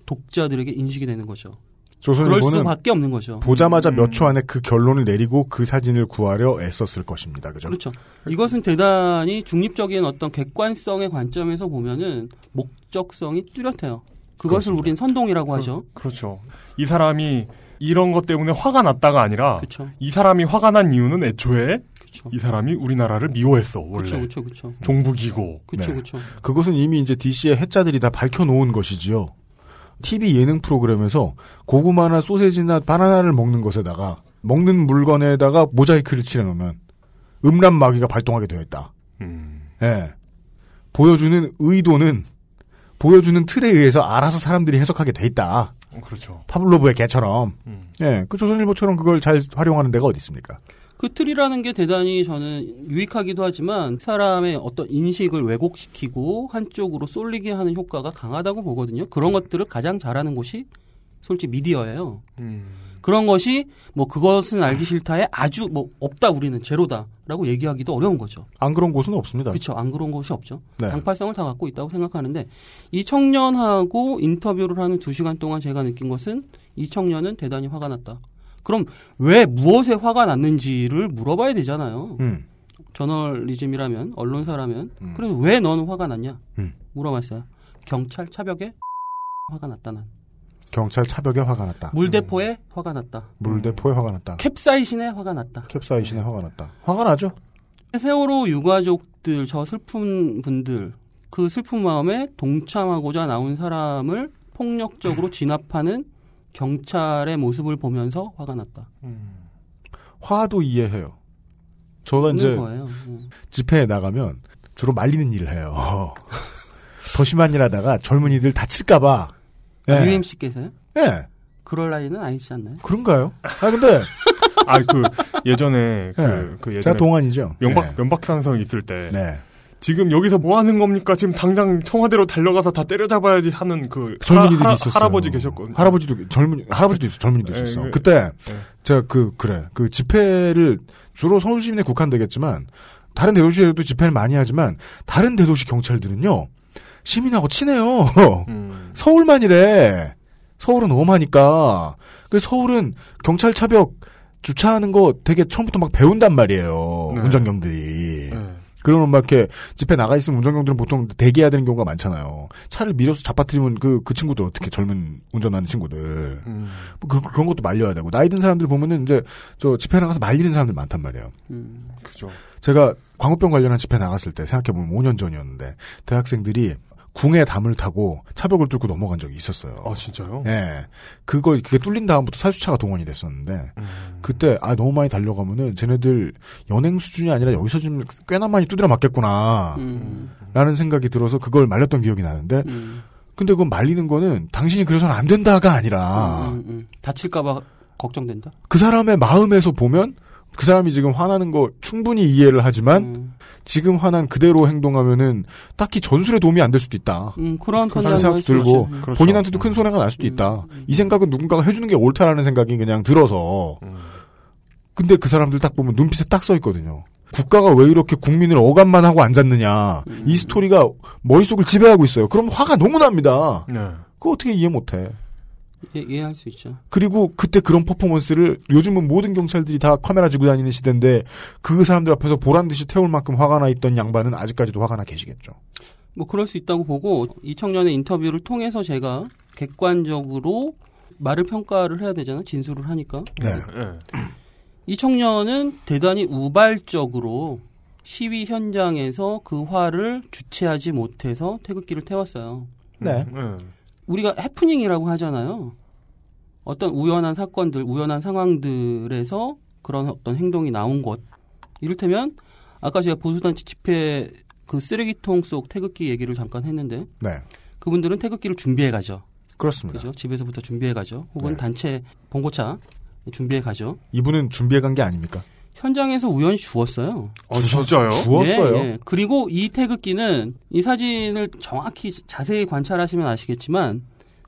독자들에게 인식이 되는 거죠. 그럴 조선일보는 수밖에 없는 거죠. 보자마자 음. 몇초 안에 그 결론을 내리고 그 사진을 구하려 애썼을 것입니다. 그죠? 그렇죠. 이것은 대단히 중립적인 어떤 객관성의 관점에서 보면은 목적성이 뚜렷해요. 그것을. 우린 선동이라고 하죠. 그렇죠. 이 사람이 이런 것 때문에 화가 났다가 아니라 그렇죠. 이 사람이 화가 난 이유는 애초에 그렇죠. 이 사람이 우리나라를 미워했어 원래 그렇죠. 그렇죠. 그렇죠. 종북이고 그렇죠. 네. 그렇죠. 그것은 이미 이제 DC의 해자들이 다 밝혀놓은 것이지요. TV 예능 프로그램에서 고구마나 소세지나 바나나를 먹는 것에다가 먹는 물건에다가 모자이크를 칠해놓으면 음란 마귀가 발동하게 되어 있다. 음. 예. 보여주는 의도는 보여주는 틀에 의해서 알아서 사람들이 해석하게 돼 있다. 어, 그렇죠. 파블로브의 개처럼. 음. 예. 그 조선일보처럼 그걸 잘 활용하는 데가 어디 있습니까? 그 틀이라는 게 대단히 저는 유익하기도 하지만 사람의 어떤 인식을 왜곡시키고 한쪽으로 쏠리게 하는 효과가 강하다고 보거든요. 그런 것들을 가장 잘하는 곳이 솔직히 미디어예요. 음. 그런 것이 뭐 그것은 알기 싫다에 아주 뭐 없다 우리는 제로다라고 얘기하기도 어려운 거죠. 안 그런 곳은 없습니다. 그렇죠. 안 그런 곳이 없죠. 네. 당팔성을 다 갖고 있다고 생각하는데 이 청년하고 인터뷰를 하는 두 시간 동안 제가 느낀 것은 이 청년은 대단히 화가 났다. 그럼 왜 무엇에 화가 났는지를 물어봐야 되잖아요. 음. 저널리즘이라면 언론사라면 음. 그래서 왜 너는 화가 났냐 음. 물어봤어요. 경찰 차벽에 화가 났다 난. 경찰 차벽에 화가 났다. 물대포에 화가 났다. 물대포에 화가 났다. 캡사이신에 화가 났다. 캡사이신에 화가 났다. 화가 나죠? 세월호 유가족들 저 슬픈 분들 그 슬픈 마음에 동참하고자 나온 사람을 폭력적으로 [LAUGHS] 진압하는 경찰의 모습을 보면서 화가 났다. 음. 화도 이해해요. 저가 이제 거예요. 음. 집회에 나가면 주로 말리는 일을 해요. [LAUGHS] 더 심한 일 하다가 젊은이들 다칠까봐. 예. 아, UMC께서요? 예. 그럴 나이는 아니지 않나요? 그런가요? 아, 근데, [LAUGHS] 아 그 예전에 그, 예. 그 예전에 제가 동안이죠. 면박 네. 면박산성 있을 때 네. 지금 여기서 뭐 하는 겁니까? 지금 당장 청와대로 달려가서 다 때려잡아야지 하는 그 젊은이들이 하- 있었어요. 할아버지 계셨거든요. 할아버지도 젊은 할아버지도 있어. 젊은이도 예, 있었어. 예. 그때 예. 제가 그 그래 그 집회를 주로 서울 시민에 국한되겠지만 다른 대도시에도 집회를 많이 하지만 다른 대도시 경찰들은요 시민하고 친해요. 음. [LAUGHS] 서울만이래. 서울은 엄하니까. 그 서울은 경찰 차벽 주차하는 거 되게 처음부터 막 배운단 말이에요. 네. 운전경들이. 네. 그러면 막 이렇게 집회 나가 있으면 운전경들은 보통 대기해야 되는 경우가 많잖아요. 차를 밀어서 잡아뜨리면 그, 그 친구들 어떻게 젊은 운전하는 친구들. 음. 뭐 그런, 그런 것도 말려야 되고. 나이 든 사람들 보면은 이제 저 집회 나가서 말리는 사람들 많단 말이에요. 음. 그죠. 제가 광우병 관련한 집회 나갔을 때 생각해보면 5년 전이었는데 대학생들이 궁에 담을 타고 차벽을 뚫고 넘어간 적이 있었어요. 아 진짜요? 예. 그거, 그게 뚫린 다음부터 살수차가 동원이 됐었는데, 음. 그때, 아, 너무 많이 달려가면은, 쟤네들 연행 수준이 아니라 여기서 좀 꽤나 많이 두드려 맞겠구나, 음. 라는 생각이 들어서 그걸 말렸던 기억이 나는데, 음. 근데 그건 말리는 거는 당신이 그래서는 안 된다가 아니라, 음, 음, 음. 다칠까봐 걱정된다. 그 사람의 마음에서 보면, 그 사람이 지금 화나는 거 충분히 이해를 하지만, 음. 지금 화난 그대로 행동하면은, 딱히 전술에 도움이 안 될 수도 있다. 음, 그런 그런 판단을 생각 할수 들고. 그렇죠. 본인한테도 큰 손해가 날 수도 음, 있다. 음. 이 생각은 누군가가 해주는 게 옳다라는 생각이 그냥 들어서 음. 근데 그 사람들 딱 보면 눈빛에 딱 써 있거든요. 국가가 왜 이렇게 국민을 억압만 하고 앉았느냐. 음. 이 스토리가 머릿속을 지배하고 있어요. 그럼 화가 너무 납니다. 네. 그거 어떻게 이해 못해. 예, 이해할 수 있죠. 그리고 그때 그런 퍼포먼스를 요즘은 모든 경찰들이 다 카메라 쥐고 다니는 시대인데 그 사람들 앞에서 보란 듯이 태울 만큼 화가 나 있던 양반은 아직까지도 화가 나 계시겠죠. 뭐 그럴 수 있다고 보고 이 청년의 인터뷰를 통해서 제가 객관적으로 말을 평가를 해야 되잖아 진술을 하니까 네. 이 청년은 대단히 우발적으로 시위 현장에서 그 화를 주체하지 못해서 태극기를 태웠어요. 네. 우리가 해프닝이라고 하잖아요. 어떤 우연한 사건들, 우연한 상황들에서 그런 어떤 행동이 나온 것. 이를테면 아까 제가 보수단체 집회 그 쓰레기통 속 태극기 얘기를 잠깐 했는데 네. 그분들은 태극기를 준비해 가죠. 그렇습니다. 그죠? 집에서부터 준비해 가죠. 혹은 단체 봉고차 준비해 가죠. 이분은 준비해 간 게 아닙니까? 현장에서 우연히 주웠어요. 아, 진짜요? 주웠어요? 예, 예. 그리고 이 태극기는 이 사진을 정확히 자세히 관찰하시면 아시겠지만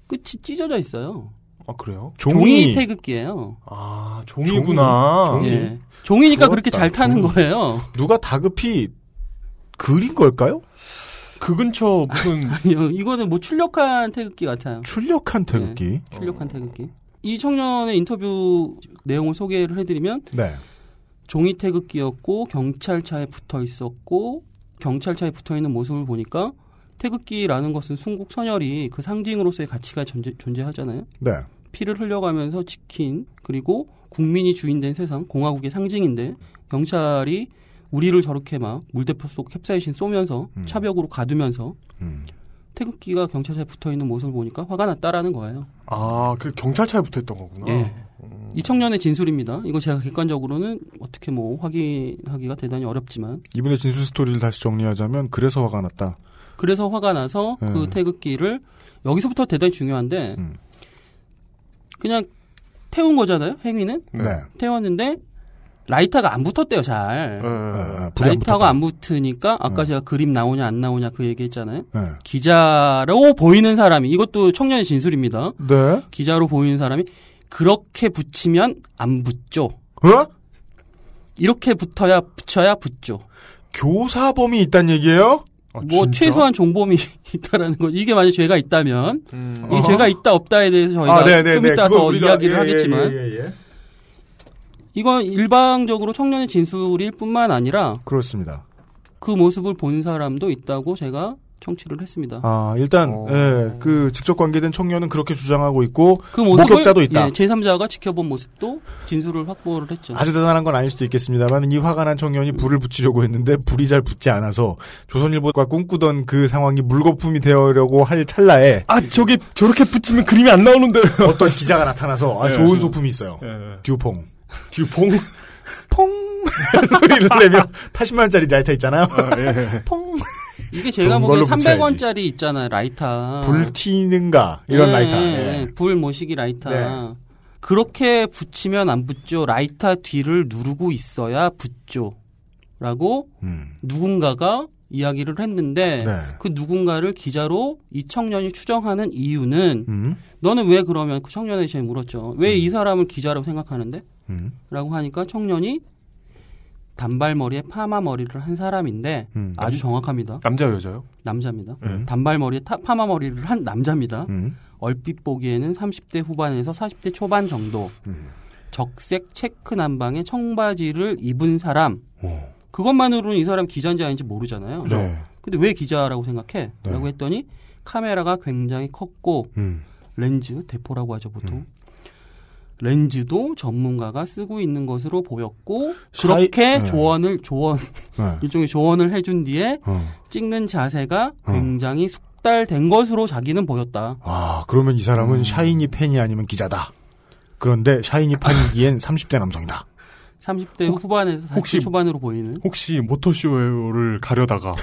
끝이 찢어져 있어요. 아, 그래요? 종이, 태극기예요. 아, 종이구나. 종이. 예. 종이니까 부럽다, 그렇게 잘 타는 종이. 거예요. 누가 다급히 그린 걸까요? 그 근처 무슨 [LAUGHS] 아니요, 이거는 뭐 출력한 태극기 같아요. 출력한 태극기. 출력한 태극기. 이 청년의 인터뷰 내용을 소개를 해드리면 네. 종이 태극기였고 경찰차에 붙어 있었고 경찰차에 붙어 있는 모습을 보니까 태극기라는 것은 순국 선열이 그 상징으로서의 가치가 존재, 존재하잖아요. 네. 피를 흘려가면서 지킨 그리고 국민이 주인된 세상 공화국의 상징인데 경찰이 우리를 저렇게 막 물대포 속 캡사이신 쏘면서 음. 차벽으로 가두면서 태극기가 경찰차에 붙어 있는 모습을 보니까 화가 났다라는 거예요. 아, 그 경찰차에 붙어 있던 거구나. 예. 이 청년의 진술입니다. 이거 제가 객관적으로는 어떻게 뭐 확인하기가 대단히 어렵지만 이분의 진술 스토리를 다시 정리하자면 그래서 화가 났다. 그래서 화가 나서 음. 그 태극기를 여기서부터 대단히 중요한데 음. 그냥 태운 거잖아요. 행위는 네. 태웠는데 라이터가 안 붙었대요. 잘 아, 불이 안 라이터가 안 붙으니까 아까 네. 제가 그림 나오냐 안 나오냐 그 얘기했잖아요. 네. 기자로 보이는 사람이 이것도 청년의 진술입니다. 네. 기자로 보이는 사람이 그렇게 붙이면 안 붙죠. 어? 이렇게 붙어야 붙여야 붙죠. 교사범이 있단 얘기예요? 뭐 최소한 종범이 [LAUGHS] 있다라는 거. 이게 만약 죄가 있다면 이 죄가 있다 없다에 대해서 저희가 아, 네네네. 좀 이따 그건 더 이야기를 예, 하겠지만 예, 예, 예. 이건 일방적으로 청년의 진술일 뿐만 아니라 그렇습니다. 그 모습을 본 사람도 있다고 제가 청취를 했습니다. 아, 일단, 예, 그, 직접 관계된 청년은 그렇게 주장하고 있고, 그 모습을 목격자도 있다. 예, 제3자가 지켜본 모습도 진술을 확보를 했죠. 아주 대단한 건 아닐 수도 있겠습니다만, 이 화가 난 청년이 불을 붙이려고 했는데, 불이 잘 붙지 않아서, 조선일보가 꿈꾸던 그 상황이 물거품이 되려고 할 찰나에, 아, 저기 저렇게 붙이면 그림이 안 나오는데. 어떤 기자가 나타나서, 아, 예. 좋은 소품이 있어요. 예. 듀퐁. 듀퐁? 퐁! [LAUGHS] 소리를 내며, 80만 원짜리 라이터 있잖아요. 아, 예. 퐁! 이게 제가 보기엔 걸로 300원짜리 있잖아요, 라이터. 불 튀는가, 이런 예, 라이터. 예, 예. 예, 불 모시기 라이터. 네. 그렇게 붙이면 안 붙죠. 라이터 뒤를 누르고 있어야 붙죠. 라고 음. 누군가가 이야기를 했는데 네. 그 누군가를 기자로 이 청년이 추정하는 이유는 음. 너는 왜 그러면 그 청년에게 물었죠. 왜이 사람을 기자라고 생각하는데? 음. 라고 하니까 청년이 단발머리에 파마 머리를 한 사람인데 음. 아주 정확합니다. 남자 여자요? 남자입니다. 음. 단발머리에 타- 파마 머리를 한 남자입니다. 음. 얼핏 보기에는 30대 후반에서 40대 초반 정도. 음. 적색 체크 남방의 청바지를 입은 사람. 어. 그것만으로는 이 사람 기자인지 아닌지 모르잖아요. 네. 근데 왜 기자라고 생각해? 네. 라고 했더니 카메라가 굉장히 컸고 음. 렌즈 대포라고 하죠 보통. 렌즈도 전문가가 쓰고 있는 것으로 보였고 샤이- 그렇게 네. 조언을 조언 네. [LAUGHS] 일종의 조언을 해준 뒤에 어. 찍는 자세가 굉장히 숙달된 것으로 자기는 보였다. 아, 그러면 이 사람은 음. 샤이니 팬이 아니면 기자다. 그런데 샤이니 팬이기엔 [LAUGHS] 30대 남성이다. 30대 후반에서 40대 혹시- 초반으로 보이는. 혹시 모터쇼를 가려다가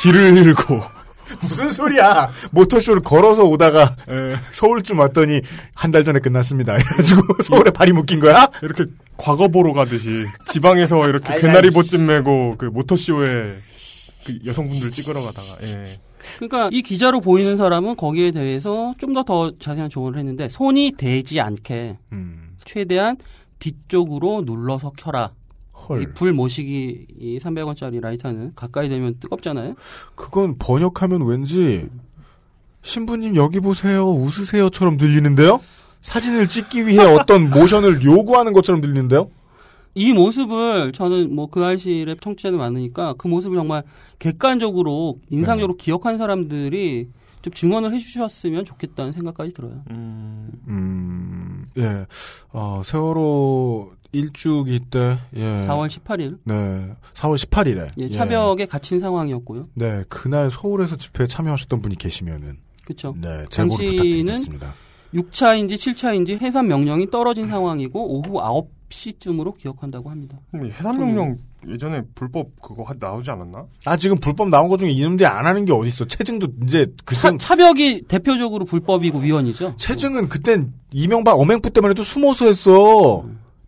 길을 잃고 무슨 소리야? 모터쇼를 걸어서 오다가 예. 서울쯤 왔더니 한 달 전에 끝났습니다. 그래가지고 [LAUGHS] 서울에 발이 묶인 거야? 이렇게 과거 보러 가듯이 지방에서 이렇게 개나리 보찜 메고 그 모터쇼에 그 여성분들 찍으러 가다가 예. 그러니까 이 기자로 보이는 사람은 거기에 대해서 좀 더더 자세한 조언을 했는데 손이 대지 않게 음. 최대한 뒤쪽으로 눌러서 켜라. 헐. 이불 모시기 이 300원짜리 라이터는 가까이 되면 뜨겁잖아요. 그건 번역하면 왠지 신부님 여기 보세요 웃으세요처럼 들리는데요? 사진을 찍기 위해 어떤 모션을 요구하는 것처럼 들리는데요? 이 모습을 저는 뭐그 알실의 청취자들 많으니까 그 모습을 정말 객관적으로 인상적으로 기억한 사람들이 좀 증언을 해주셨으면 좋겠다는 생각까지 들어요. 음, 예. 어, 세월호 일주기 때, 예. 4월 18일. 네. 4월 18일에. 예, 차벽에 갇힌 상황이었고요. 네. 그날 서울에서 집회에 참여하셨던 분이 계시면은. 그렇죠. 네. 제보를 부탁드리겠습니다. 6차인지 7차인지 해산 명령이 떨어진 상황이고 오후 9시쯤으로 기억한다고 합니다. 음, 해산 명령 예전에 불법 그거 하- 나오지 않았나? 아, 지금 불법 나온 것 중에 이놈들이 안 하는 게 어딨어. 체증도 이제, 그땐, 차, 차벽이 대표적으로 불법이고 위헌이죠. 체증은 그땐 이명박 어맹부 때만 해도 숨어서 했어.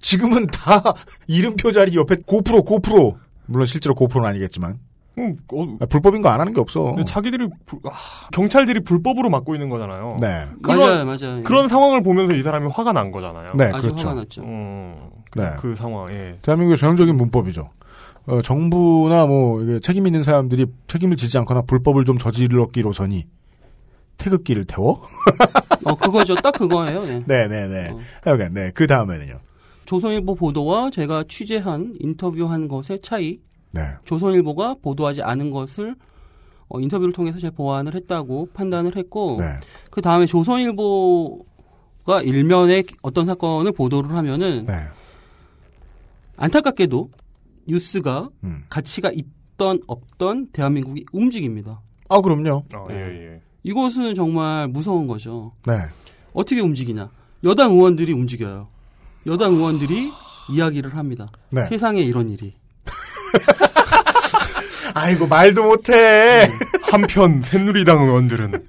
지금은 다 [LAUGHS] 이름표 자리 옆에 고프로, 고프로. 물론 실제로 고프로는 아니겠지만. 음, 어, 아, 불법인 거 안 하는 게 없어. 자기들이 불- 아, 경찰들이 불법으로 막고 있는 거잖아요. 네. 맞아요, 맞아요. 그런 상황을 보면서 이 사람이 화가 난 거잖아요. 네, 아주 그렇죠. 화가 났죠. 음, 그, 네. 그 상황, 예. 대한민국의 전형적인 문법이죠. 어, 정부나 뭐 이게 책임 있는 사람들이 책임을 지지 않거나 불법을 좀 저질렀기로서니 태극기를 태워? [LAUGHS] 어, 그거죠. 딱 그거예요. 네. 네 네 네. 어. 하여간 네. 그 다음에는요. 조선일보 보도와 제가 취재한 인터뷰한 것의 차이. 네. 조선일보가 보도하지 않은 것을 어, 인터뷰를 통해서 제 보완을 했다고 판단을 했고 네. 그 다음에 조선일보가 일면에 어떤 사건을 보도를 하면은 네. 안타깝게도 뉴스가 음. 가치가 있던 없던 대한민국이 움직입니다. 아 그럼요. 어, 예, 예. 이것은 정말 무서운 거죠. 네. 어떻게 움직이냐? 여당 의원들이 움직여요. 여당 의원들이 이야기를 합니다. 네. 세상에 이런 일이. [LAUGHS] 아이고 말도 못해. 한편 새누리당 의원들은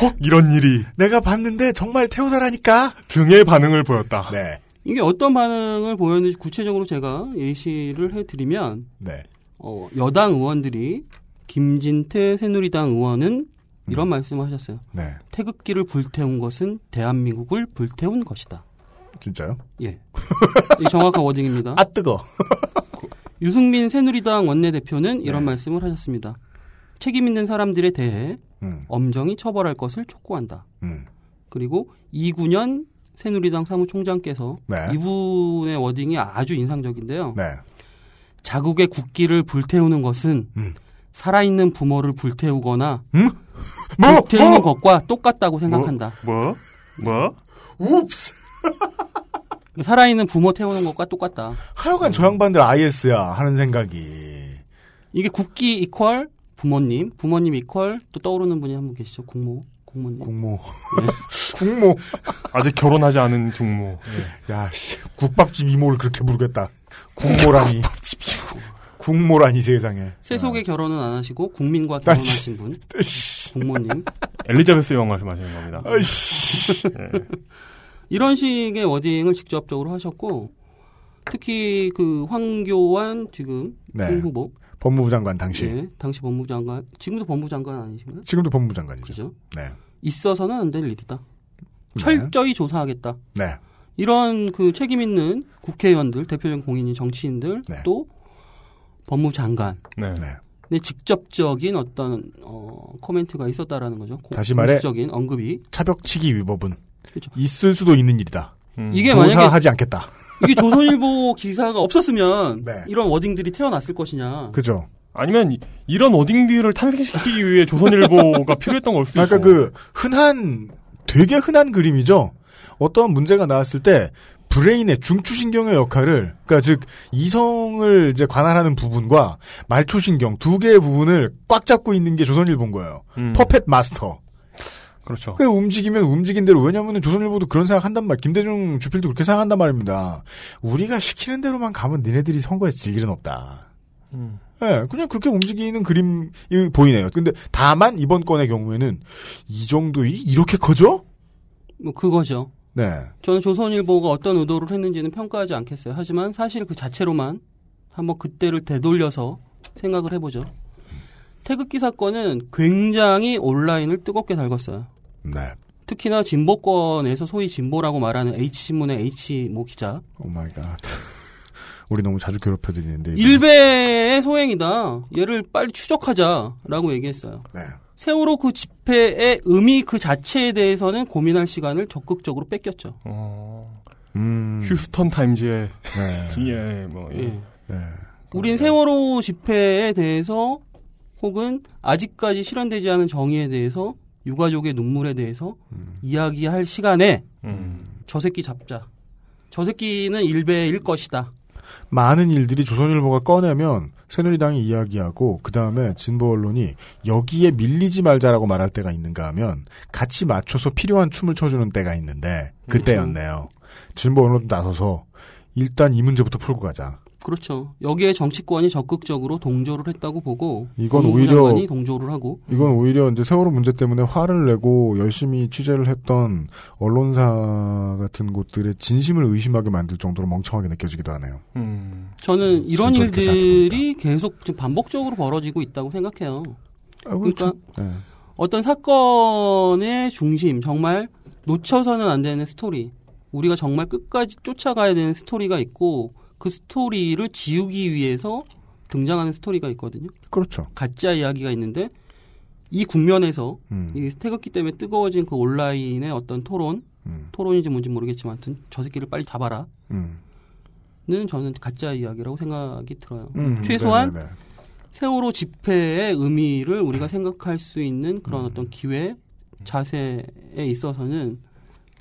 헉 이런 일이 내가 봤는데 정말 태우다라니까. 등의 반응을 보였다. 네. 이게 어떤 반응을 보였는지 구체적으로 제가 예시를 해드리면 네. 어, 여당 의원들이 김진태 새누리당 의원은 이런 말씀을 하셨어요. 네. 태극기를 불태운 것은 대한민국을 불태운 것이다. 진짜요? 예. 이 정확한 워딩입니다. 아 뜨거. [LAUGHS] 유승민 새누리당 원내대표는 이런 말씀을 하셨습니다. 책임 있는 사람들에 대해 음. 엄정히 처벌할 것을 촉구한다. 음. 그리고 이군현 새누리당 사무총장께서 네. 이분의 워딩이 아주 인상적인데요. 네. 자국의 국기를 불태우는 것은 음. 살아있는 부모를 불태우거나 음? 뭐? 불태우는 뭐? 것과 똑같다고 생각한다. 뭐? 뭐? 웁스. [LAUGHS] 살아있는 부모 태우는 것과 똑같다. 하여간 저 양반들 IS야 하는 생각이. 이게 국기 이퀄 부모님, 부모님 이퀄 또 떠오르는 분이 한 분 계시죠. 국모, 국모님. 국모. [LAUGHS] 국모. 아직 결혼하지 않은 중모. 예. 야, 씨. 국밥집 이모를 그렇게 부르겠다. 국모라니. [LAUGHS] 국모라니 세상에. 세속의 결혼은 안 하시고 국민과 아, 결혼하신 분, 국모님. 엘리자베스 여왕 말씀하시는 겁니다. 아이씨. 예. 이런 식의 워딩을 직접적으로 하셨고 특히 그 황교안 지금 네. 副후보 법무부 장관 당시. 예, 당시 법무부 장관 지금도 법무부 장관 아니신가요? 지금도 법무부 장관이죠. 그죠? 네. 있어서는 안 될 일이다. 네. 철저히 조사하겠다. 네. 이런 그 책임 있는 국회의원들, 대표적인 공인인 정치인들, 네. 또 법무부 장관, 네. 네. 네, 직접적인 어떤 어, 코멘트가 있었다라는 거죠. 고- 다시 말해- 공식적인 언급이 차벽치기 위법은 그렇죠. 있을 수도 있는 일이다. 음. 이게 만약에 조사하지 않겠다. 이게 조선일보 [LAUGHS] 기사가 없었으면 네. 이런 워딩들이 태어났을 것이냐. 그죠? 아니면 이- 이런 어딩들을 탄생시키기 위해 조선일보가 [LAUGHS] 필요했던 걸 수도 있고. 그 흔한 되게 흔한 그림이죠. 어떤 문제가 나왔을 때 브레인의 중추신경의 역할을 그러니까 즉 이성을 이제 관할하는 부분과 말초신경 두 개의 부분을 꽉 잡고 있는 게 조선일보인 거예요. 음. 퍼펫 마스터. 그렇죠. 그 움직이면 움직인 대로 왜냐하면 조선일보도 그런 생각한단 말. 김대중 주필도 그렇게 생각한단 말입니다. 우리가 시키는 대로만 가면 니네들이 선거에서 질 일은 없다. 음. 예, 그냥 그렇게 움직이는 그림이 보이네요. 근데 다만 이번 건의 경우에는 이 정도 일이 이렇게 커져? 뭐 그거죠. 네. 저는 조선일보가 어떤 의도를 했는지는 평가하지 않겠어요. 하지만 사실 그 자체로만 한번 그때를 되돌려서 생각을 해보죠. 태극기 사건은 굉장히 온라인을 뜨겁게 달궜어요. 네. 특히나 진보권에서 소위 진보라고 말하는 H신문의 H 모 기자. Oh my God. 우리 너무 자주 괴롭혀 드리는데. 이거. 일베의 소행이다. 얘를 빨리 추적하자라고 얘기했어요. 네. 세월호 그 집회의 의미 그 자체에 대해서는 고민할 시간을 적극적으로 뺏겼죠. 어, 음. 휴스턴 타임즈의 네. [LAUGHS] 예, 뭐 예. 예. 네. 우린 세월호 집회에 대해서 혹은 아직까지 실현되지 않은 정의에 대해서 유가족의 눈물에 대해서 이야기할 시간에 음. 저 새끼 잡자. 저 새끼는 일배일 것이다. 많은 일들이 조선일보가 꺼내면 새누리당이 이야기하고 그 다음에 진보 언론이 여기에 밀리지 말자라고 말할 때가 있는가 하면 같이 맞춰서 필요한 춤을 춰주는 때가 있는데 그때였네요. 진보 언론도 나서서 일단 이 문제부터 풀고 가자. 그렇죠. 여기에 정치권이 적극적으로 동조를 했다고 보고 이건 오히려- 동조를 하고 이건 오히려 이제 세월호 문제 때문에 화를 내고 열심히 취재를 했던 언론사 같은 곳들의 진심을 의심하게 만들 정도로 멍청하게 느껴지기도 하네요. 음. 저는 이런 저도 그렇게 일들이 계속 지금 반복적으로 벌어지고 있다고 생각해요. 아, 그러니까 네. 어떤 사건의 중심 정말 놓쳐서는 안 되는 스토리 우리가 정말 끝까지 쫓아가야 되는 스토리가 있고 그 스토리를 지우기 위해서 등장하는 스토리가 있거든요. 그렇죠. 가짜 이야기가 있는데 이 국면에서 음. 이 태극기 때문에 뜨거워진 그 온라인의 어떤 토론 음. 토론인지 뭔지 모르겠지만 하여튼 저 새끼를 빨리 잡아라 음. 는 저는 가짜 이야기라고 생각이 들어요. 음, 최소한 네네네. 세월호 집회의 의미를 우리가 생각할 수 있는 그런 어떤 기회, 자세에 있어서는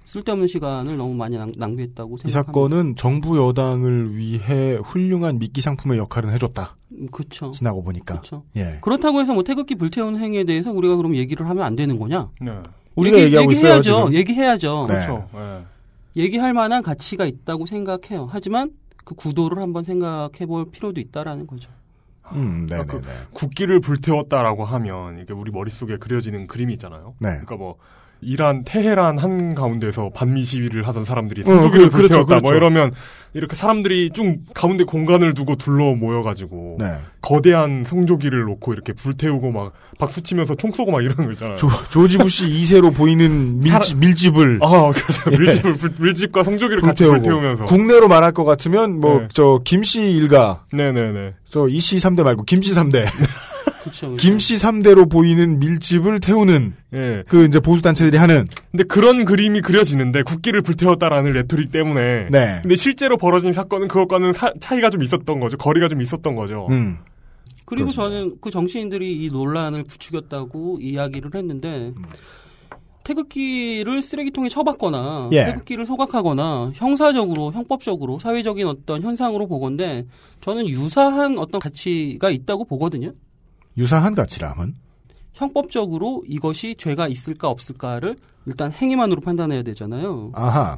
쓸데없는 시간을 너무 많이 낭, 낭비했다고 이 생각합니다. 사건은 정부 여당을 위해 훌륭한 미끼 상품의 역할은 해줬다. 그렇죠. 지나고 보니까. 그렇죠. 예. 그렇다고 해서 뭐 태극기 불태우는 행위에 대해서 우리가 그럼 얘기를 하면 안 되는 거냐? 네. 우리가 얘기 하고 있어요, 얘기해야죠. 지금. 얘기해야죠. 네. 그렇죠. 예. 얘기할 만한 가치가 있다고 생각해요. 하지만 그 구도를 한번 생각해 볼 필요도 있다라는 거죠. 음, 네네네. 그 국기를 불태웠다라고 하면 이게 우리 머릿속에 그려지는 그림이 있잖아요. 네. 그러니까 뭐 이란 테헤란 한 가운데서 반미 시위를 하던 사람들이 어, 성조기를 그- 그렇죠, 불태웠다 뭐 그렇죠. 이러면 이렇게 사람들이 쭉 가운데 공간을 두고 둘러 모여가지고 네. 거대한 성조기를 놓고 이렇게 불태우고 막 박수 치면서 총 쏘고 막 이러는 거 있잖아요. 조, 조지 부시 2세로 보이는 밀집, 밀집을 아, 그렇죠. 예. 밀집을 불- 밀집과 성조기를 같이 불태우고. 불태우면서. 국내로 말할 것 같으면 뭐 네. 저 김씨 일가 네네네. 저 이씨 3대 말고 김씨 3대 그렇죠. [LAUGHS] 김씨 3대로 보이는 밀짚을 태우는 예. 그 이제 보수 단체들이 하는 근데 그런 그림이 그려지는데 국기를 불태웠다라는 레토릭 때문에. 네. 근데 실제로 벌어진 사건은 그것과는 사- 차이가 좀 있었던 거죠. 거리가 좀 있었던 거죠. 음. 그리고 그렇습니다. 저는 그 정치인들이 이 논란을 부추겼다고 이야기를 했는데 음. 태극기를 쓰레기통에 쳐박거나 예. 태극기를 소각하거나 형사적으로 형법적으로 사회적인 어떤 현상으로 보건데 저는 유사한 어떤 가치가 있다고 보거든요. 유사한 가치라면 형법적으로 이것이 죄가 있을까 없을까를 일단 행위만으로 판단해야 되잖아요. 아하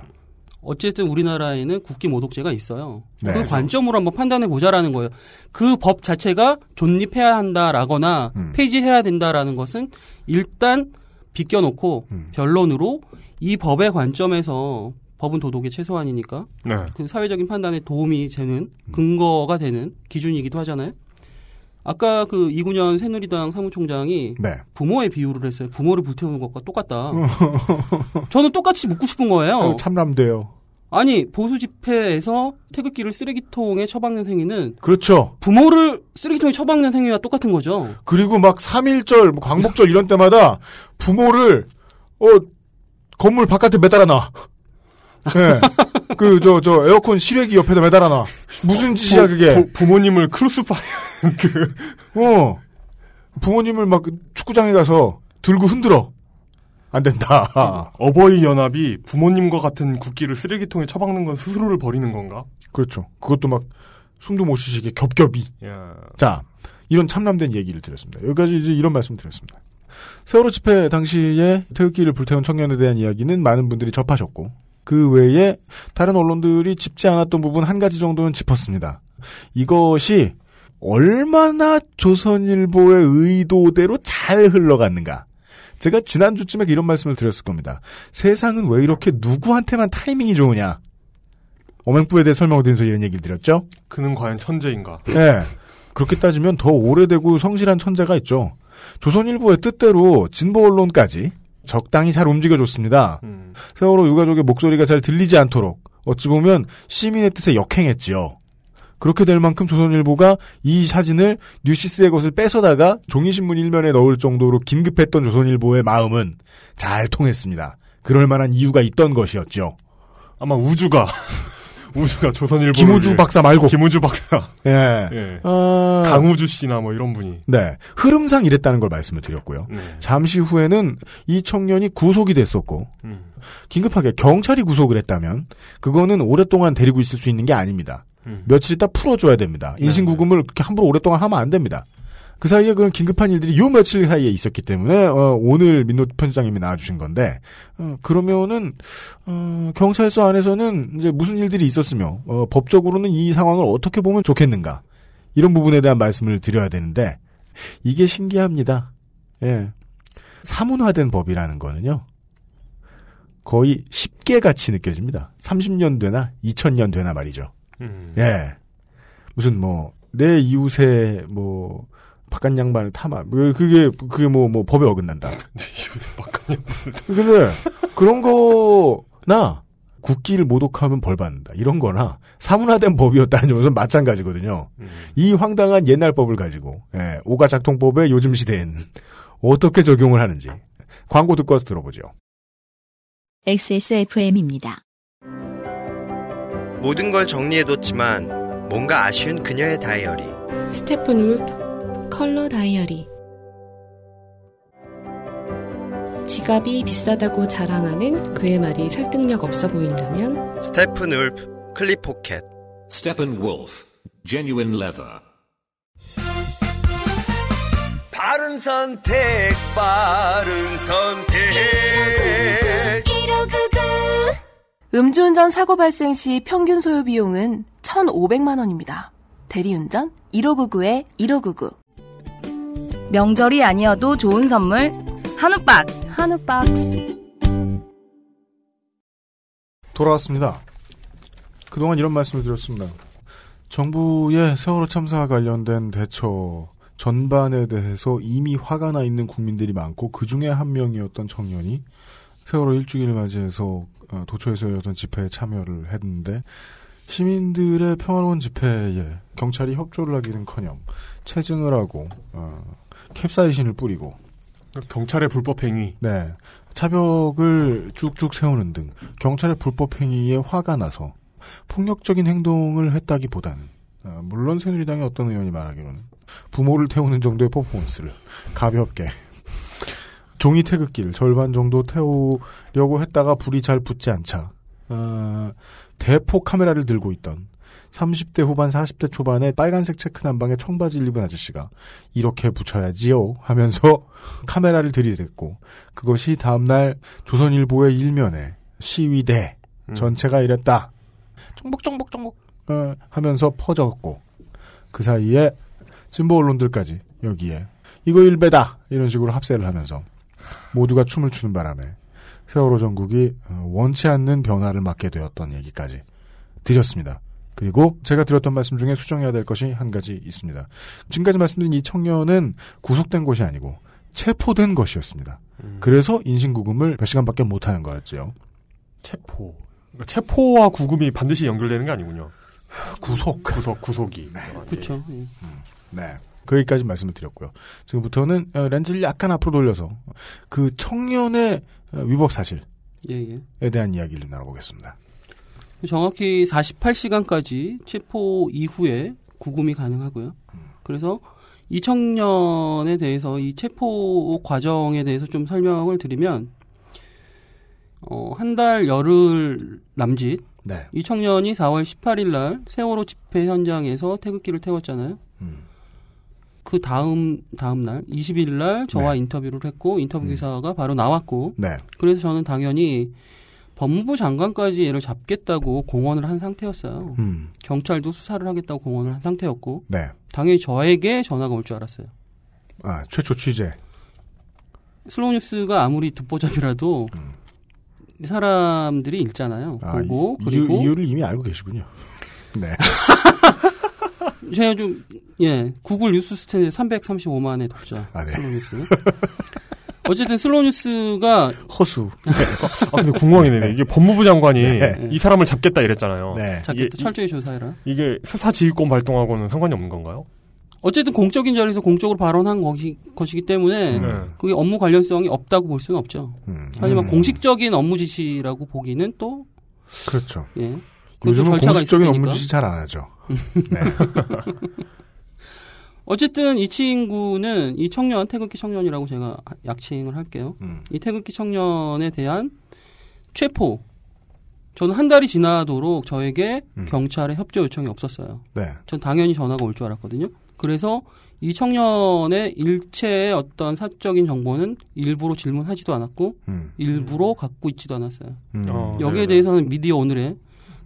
어쨌든 우리나라에는 국기 모독죄가 있어요. 네. 그 관점으로 한번 판단해 보자라는 거예요. 그 법 자체가 존립해야 한다라거나 음. 폐지해야 된다라는 것은 일단 비껴놓고 음. 변론으로 이 법의 관점에서 법은 도덕의 최소한이니까 네. 그 사회적인 판단에 도움이 되는 근거가 되는 기준이기도 하잖아요. 아까 그 이군현 새누리당 사무총장이 네. 부모의 비유를 했어요. 부모를 불태우는 것과 똑같다. [LAUGHS] 저는 똑같이 묻고 싶은 거예요. 어, 참람돼요. 아니 보수 집회에서 태극기를 쓰레기통에 처박는 행위는 그렇죠. 부모를 쓰레기통에 처박는 행위와 똑같은 거죠. 그리고 막 3.1절, 뭐 광복절 이런 때마다 부모를, 어, 건물 바깥에 매달아 놔. 예. 그, 저, 저, 에어컨 실외기 옆에다 매달아 놔. 무슨 짓이야, 그게. 부, 부 모님을 crucify 그 어. 부모님을 막 축구장에 가서 들고 흔들어. 안 된다. 어버이 연합이 부모님과 같은 국기를 쓰레기통에 처박는 건 스스로를 버리는 건가? 그렇죠. 그것도 막 숨도 못 쉬시게 겹겹이. 야. 자, 이런 참람된 얘기를 드렸습니다. 여기까지 이제 이런 말씀 드렸습니다. 세월호 집회 당시에 태극기를 불태운 청년에 대한 이야기는 많은 분들이 접하셨고, 그 외에 다른 언론들이 짚지 않았던 부분 한 가지 정도는 짚었습니다. 이것이 얼마나 조선일보의 의도대로 잘 흘러갔는가. 제가 지난주쯤에 이런 말씀을 드렸을 겁니다. 세상은 왜 이렇게 누구한테만 타이밍이 좋으냐. 어맹부에 대해 설명을 드리면서 이런 얘기를 드렸죠. 그는 과연 천재인가? 네. 그렇게 따지면 더 오래되고 성실한 천재가 있죠. 조선일보의 뜻대로 진보 언론까지 적당히 잘 움직여줬습니다. 음. 세월호 유가족의 목소리가 잘 들리지 않도록 어찌 보면 시민의 뜻에 역행했지요. 그렇게 될 만큼 조선일보가 이 사진을 뉴시스의 것을 뺏어다가 종이신문 일면에 넣을 정도로 긴급했던 조선일보의 마음은 잘 통했습니다. 그럴 만한 이유가 있던 것이었죠. 아마 우주가 우주가 조선일보 김우주 박사 말고 김우주 박사 예. 예. 아, 강우주 씨나 뭐 이런 분이 네. 흐름상 이랬다는 걸 말씀을 드렸고요. 네. 잠시 후에는 이 청년이 구속이 됐었고 음. 긴급하게 경찰이 구속을 했다면 그거는 오랫동안 데리고 있을 수 있는 게 아닙니다. 음. 며칠 있다 풀어줘야 됩니다. 인신구금을 그렇게 함부로 오랫동안 하면 안 됩니다. 그 사이에 그런 긴급한 일들이 요 며칠 사이에 있었기 때문에 어, 오늘 민노 편집장님이 나와주신 건데 어, 그러면은 어, 경찰서 안에서는 이제 무슨 일들이 있었으며 어, 법적으로는 이 상황을 어떻게 보면 좋겠는가 이런 부분에 대한 말씀을 드려야 되는데 이게 신기합니다. 예. 사문화된 법이라는 거는요. 거의 10개 같이 느껴집니다. 30년 되나 2000년 되나 말이죠. 음. 예. 무슨 뭐 내 이웃의 뭐 바깥 양반을 타마 뭐 그게 그게 뭐뭐 법에 어긋난다. [LAUGHS] 근데 그런 거나 국기를 모독하면 벌 받는다. 이런 거나 사문화된 법이었다는 점에서 마찬가지거든요. 이 황당한 옛날 법을 가지고 예, 오가 작통법에 요즘 시대엔 어떻게 적용을 하는지 광고 듣고 와서 들어보죠. XSFM입니다. 모든 걸 정리해뒀지만 뭔가 아쉬운 그녀의 다이어리. 스테픈 울프 컬러 다이어리 지갑이 비싸다고 자랑하는 그의 말이 설득력 없어 보인다면 Steppenwolf 클립 포켓. Steppenwolf, genuine leather. 바른 선택, 바른 선택. 음주운전 사고 발생 시 평균 소요 비용은 1,500만 원입니다. 대리운전 1599에 1599. 명절이 아니어도 좋은 선물 한우 박스. 한우 박스. 돌아왔습니다. 그동안 이런 말씀을 드렸습니다. 정부의 세월호 참사와 관련된 대처 전반에 대해서 이미 화가 나 있는 국민들이 많고 그 중에 한 명이었던 청년이 세월호 일주기를 맞이해서 어, 도처에서 열렸던 집회에 참여를 했는데 시민들의 평화로운 집회에 경찰이 협조를 하기는커녕 체증을 하고 어, 캡사이신을 뿌리고 경찰의 불법 행위. 네. 차벽을 쭉쭉 세우는 등 경찰의 불법 행위에 화가 나서 폭력적인 행동을 했다기보다는 어, 물론 새누리당의 어떤 의원이 말하기로는 부모를 태우는 정도의 퍼포먼스를 가볍게 [LAUGHS] 종이 태극기를 절반 정도 태우려고 했다가 불이 잘 붙지 않자 어, 대포 카메라를 들고 있던 30대 후반 40대 초반의 빨간색 체크 남방의 청바지를 입은 아저씨가 이렇게 붙여야지요 하면서 [LAUGHS] 카메라를 들이댔고 그것이 다음날 조선일보의 일면에 시위대 전체가 이랬다. 정복 정복 정복 어, 하면서 퍼졌고 그 사이에 진보 언론들까지 여기에 이거 일배다 이런 식으로 합세를 하면서 모두가 춤을 추는 바람에 세월호 전국이 어, 원치 않는 변화를 맞게 되었던 얘기까지 드렸습니다. 그리고 제가 드렸던 말씀 중에 수정해야 될 것이 한 가지 있습니다. 지금까지 말씀드린 이 청년은 구속된 것이 아니고 체포된 것이었습니다. 그래서 인신구금을 몇 시간밖에 못하는 거였죠. 체포. 그러니까 체포와 구금이 반드시 연결되는 게 아니군요. 구속. 구속, 구속이. 그렇죠. 네. 거기까지 말씀을 드렸고요. 지금부터는 어, 렌즈를 약간 앞으로 돌려서 그 청년의 어, 위법 사실에 예, 예. 대한 이야기를 나눠보겠습니다. 정확히 48시간까지 체포 이후에 구금이 가능하고요. 그래서 이 청년에 대해서 이 체포 과정에 대해서 좀 설명을 드리면 어, 한 달 열흘 남짓 네. 이 청년이 4월 18일 날 세월호 집회 현장에서 태극기를 태웠잖아요. 그 다음 다음 날 20일 날 저와 인터뷰를 했고 인터뷰 기사가 바로 나왔고 네. 그래서 저는 당연히 법무부 장관까지 얘를 잡겠다고 공언을 한 상태였어요. 음. 경찰도 수사를 하겠다고 공언을 한 상태였고 네. 당연히 저에게 전화가 올 줄 알았어요. 아, 최초 취재. 슬로우 뉴스가 아무리 듣보잡이라도 사람들이 읽잖아요. 아, 보고 이- 그리고 이유, 이유 를 이미 알고 계시군요. [LAUGHS] 네. [LAUGHS] 제가 좀, 예, 구글 뉴스 스탠드 335만의 독자. 아, 네. 슬로우 뉴스. [LAUGHS] 어쨌든 슬로우 뉴스가 허수. 아 근데 궁금하네. 이게 법무부 장관이 네. 이 사람을 잡겠다 이랬잖아요. 네. 이게, 철저히 조사해라. 이게 수사 지휘권 발동하고는 상관이 없는 건가요? 어쨌든 공적인 자리에서 공적으로 발언한 것이, 것이기 때문에 네. 그게 업무 관련성이 없다고 볼 수는 없죠. 하지만 음. 공식적인 업무 지시라고 보기는 또 그렇죠. 예. 요즘은 절차가 공식적인 있을 업무. 지시 잘 안 하죠. [LAUGHS] 네. 어쨌든 이 친구는 이 청년 태극기 청년이라고 제가 약칭을 할게요. 음. 이 태극기 청년에 대한 체포. 저는 한 달이 지나도록 저에게 경찰의 협조 요청이 없었어요. 네. 전 당연히 전화가 올 줄 알았거든요. 그래서 이 청년의 일체의 어떤 사적인 정보는 일부러 질문하지도 않았고 음. 일부러 갖고 있지도 않았어요. 음. 어, 여기에 네네. 대해서는 미디어 오늘에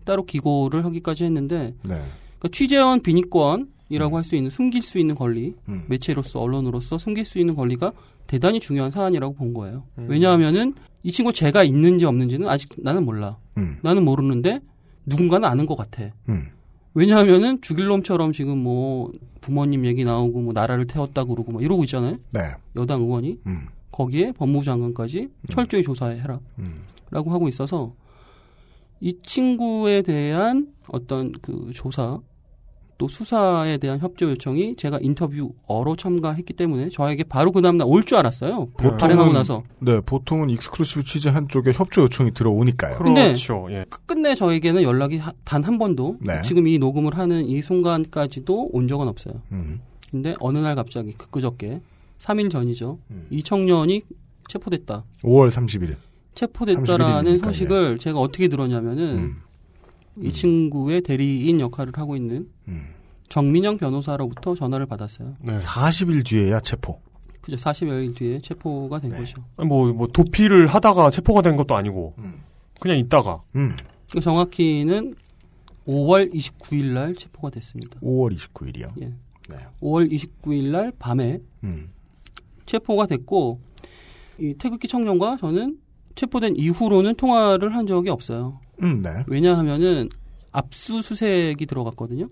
따로 기고를 하기까지 했는데 네. 그러니까 취재원 비니권 이라고 할 수 있는 숨길 수 있는 권리, 음. 매체로서 언론으로서 숨길 수 있는 권리가 대단히 중요한 사안이라고 본 거예요. 음. 왜냐하면은 이 친구 죄가 있는지 없는지는 아직 나는 몰라. 음. 나는 모르는데 누군가는 아는 것 같아. 음. 왜냐하면은 죽일 놈처럼 지금 뭐 부모님 얘기 나오고 뭐 나라를 태웠다 그러고 뭐 이러고 있잖아요. 네. 여당 의원이 음. 거기에 법무부 장관까지 철저히 조사해라. 음. 라고 하고 있어서 이 친구에 대한 어떤 그 조사 또 수사에 대한 협조 요청이 제가 인터뷰어로 참가했기 때문에 저에게 바로 그 다음날 올 줄 알았어요. 발행하고 나서. 네, 보통은 exclusive 취재 한 쪽에 협조 요청이 들어오니까요. 근데 그렇죠. 예. 끝내 저에게는 연락이 단 한 번도 네. 지금 이 녹음을 하는 이 순간까지도 온 적은 없어요. 음. 근데 어느 날 갑자기 그 그저께 3일 전이죠. 음. 이 청년이 체포됐다. 5월 30일. 체포됐다라는 31일이니까, 소식을 제가 어떻게 들었냐면은 음. 이 친구의 대리인 역할을 하고 있는 정민영 변호사로부터 전화를 받았어요. 네. 40일 뒤에야 체포. 그죠. 40여일 뒤에 체포가 된 거죠. 아니, 뭐, 뭐, 도피를 하다가 체포가 된 것도 아니고, 그냥 있다가. 음. 그 정확히는 5월 29일 날 체포가 됐습니다. 5월 29일이요. 예. 네. 5월 29일 날 밤에 음. 체포가 됐고 이 태극기 청년과 저는 체포된 이후로는 통화를 한 적이 없어요. 음, 네. 왜냐하면은 압수수색이 들어갔거든요.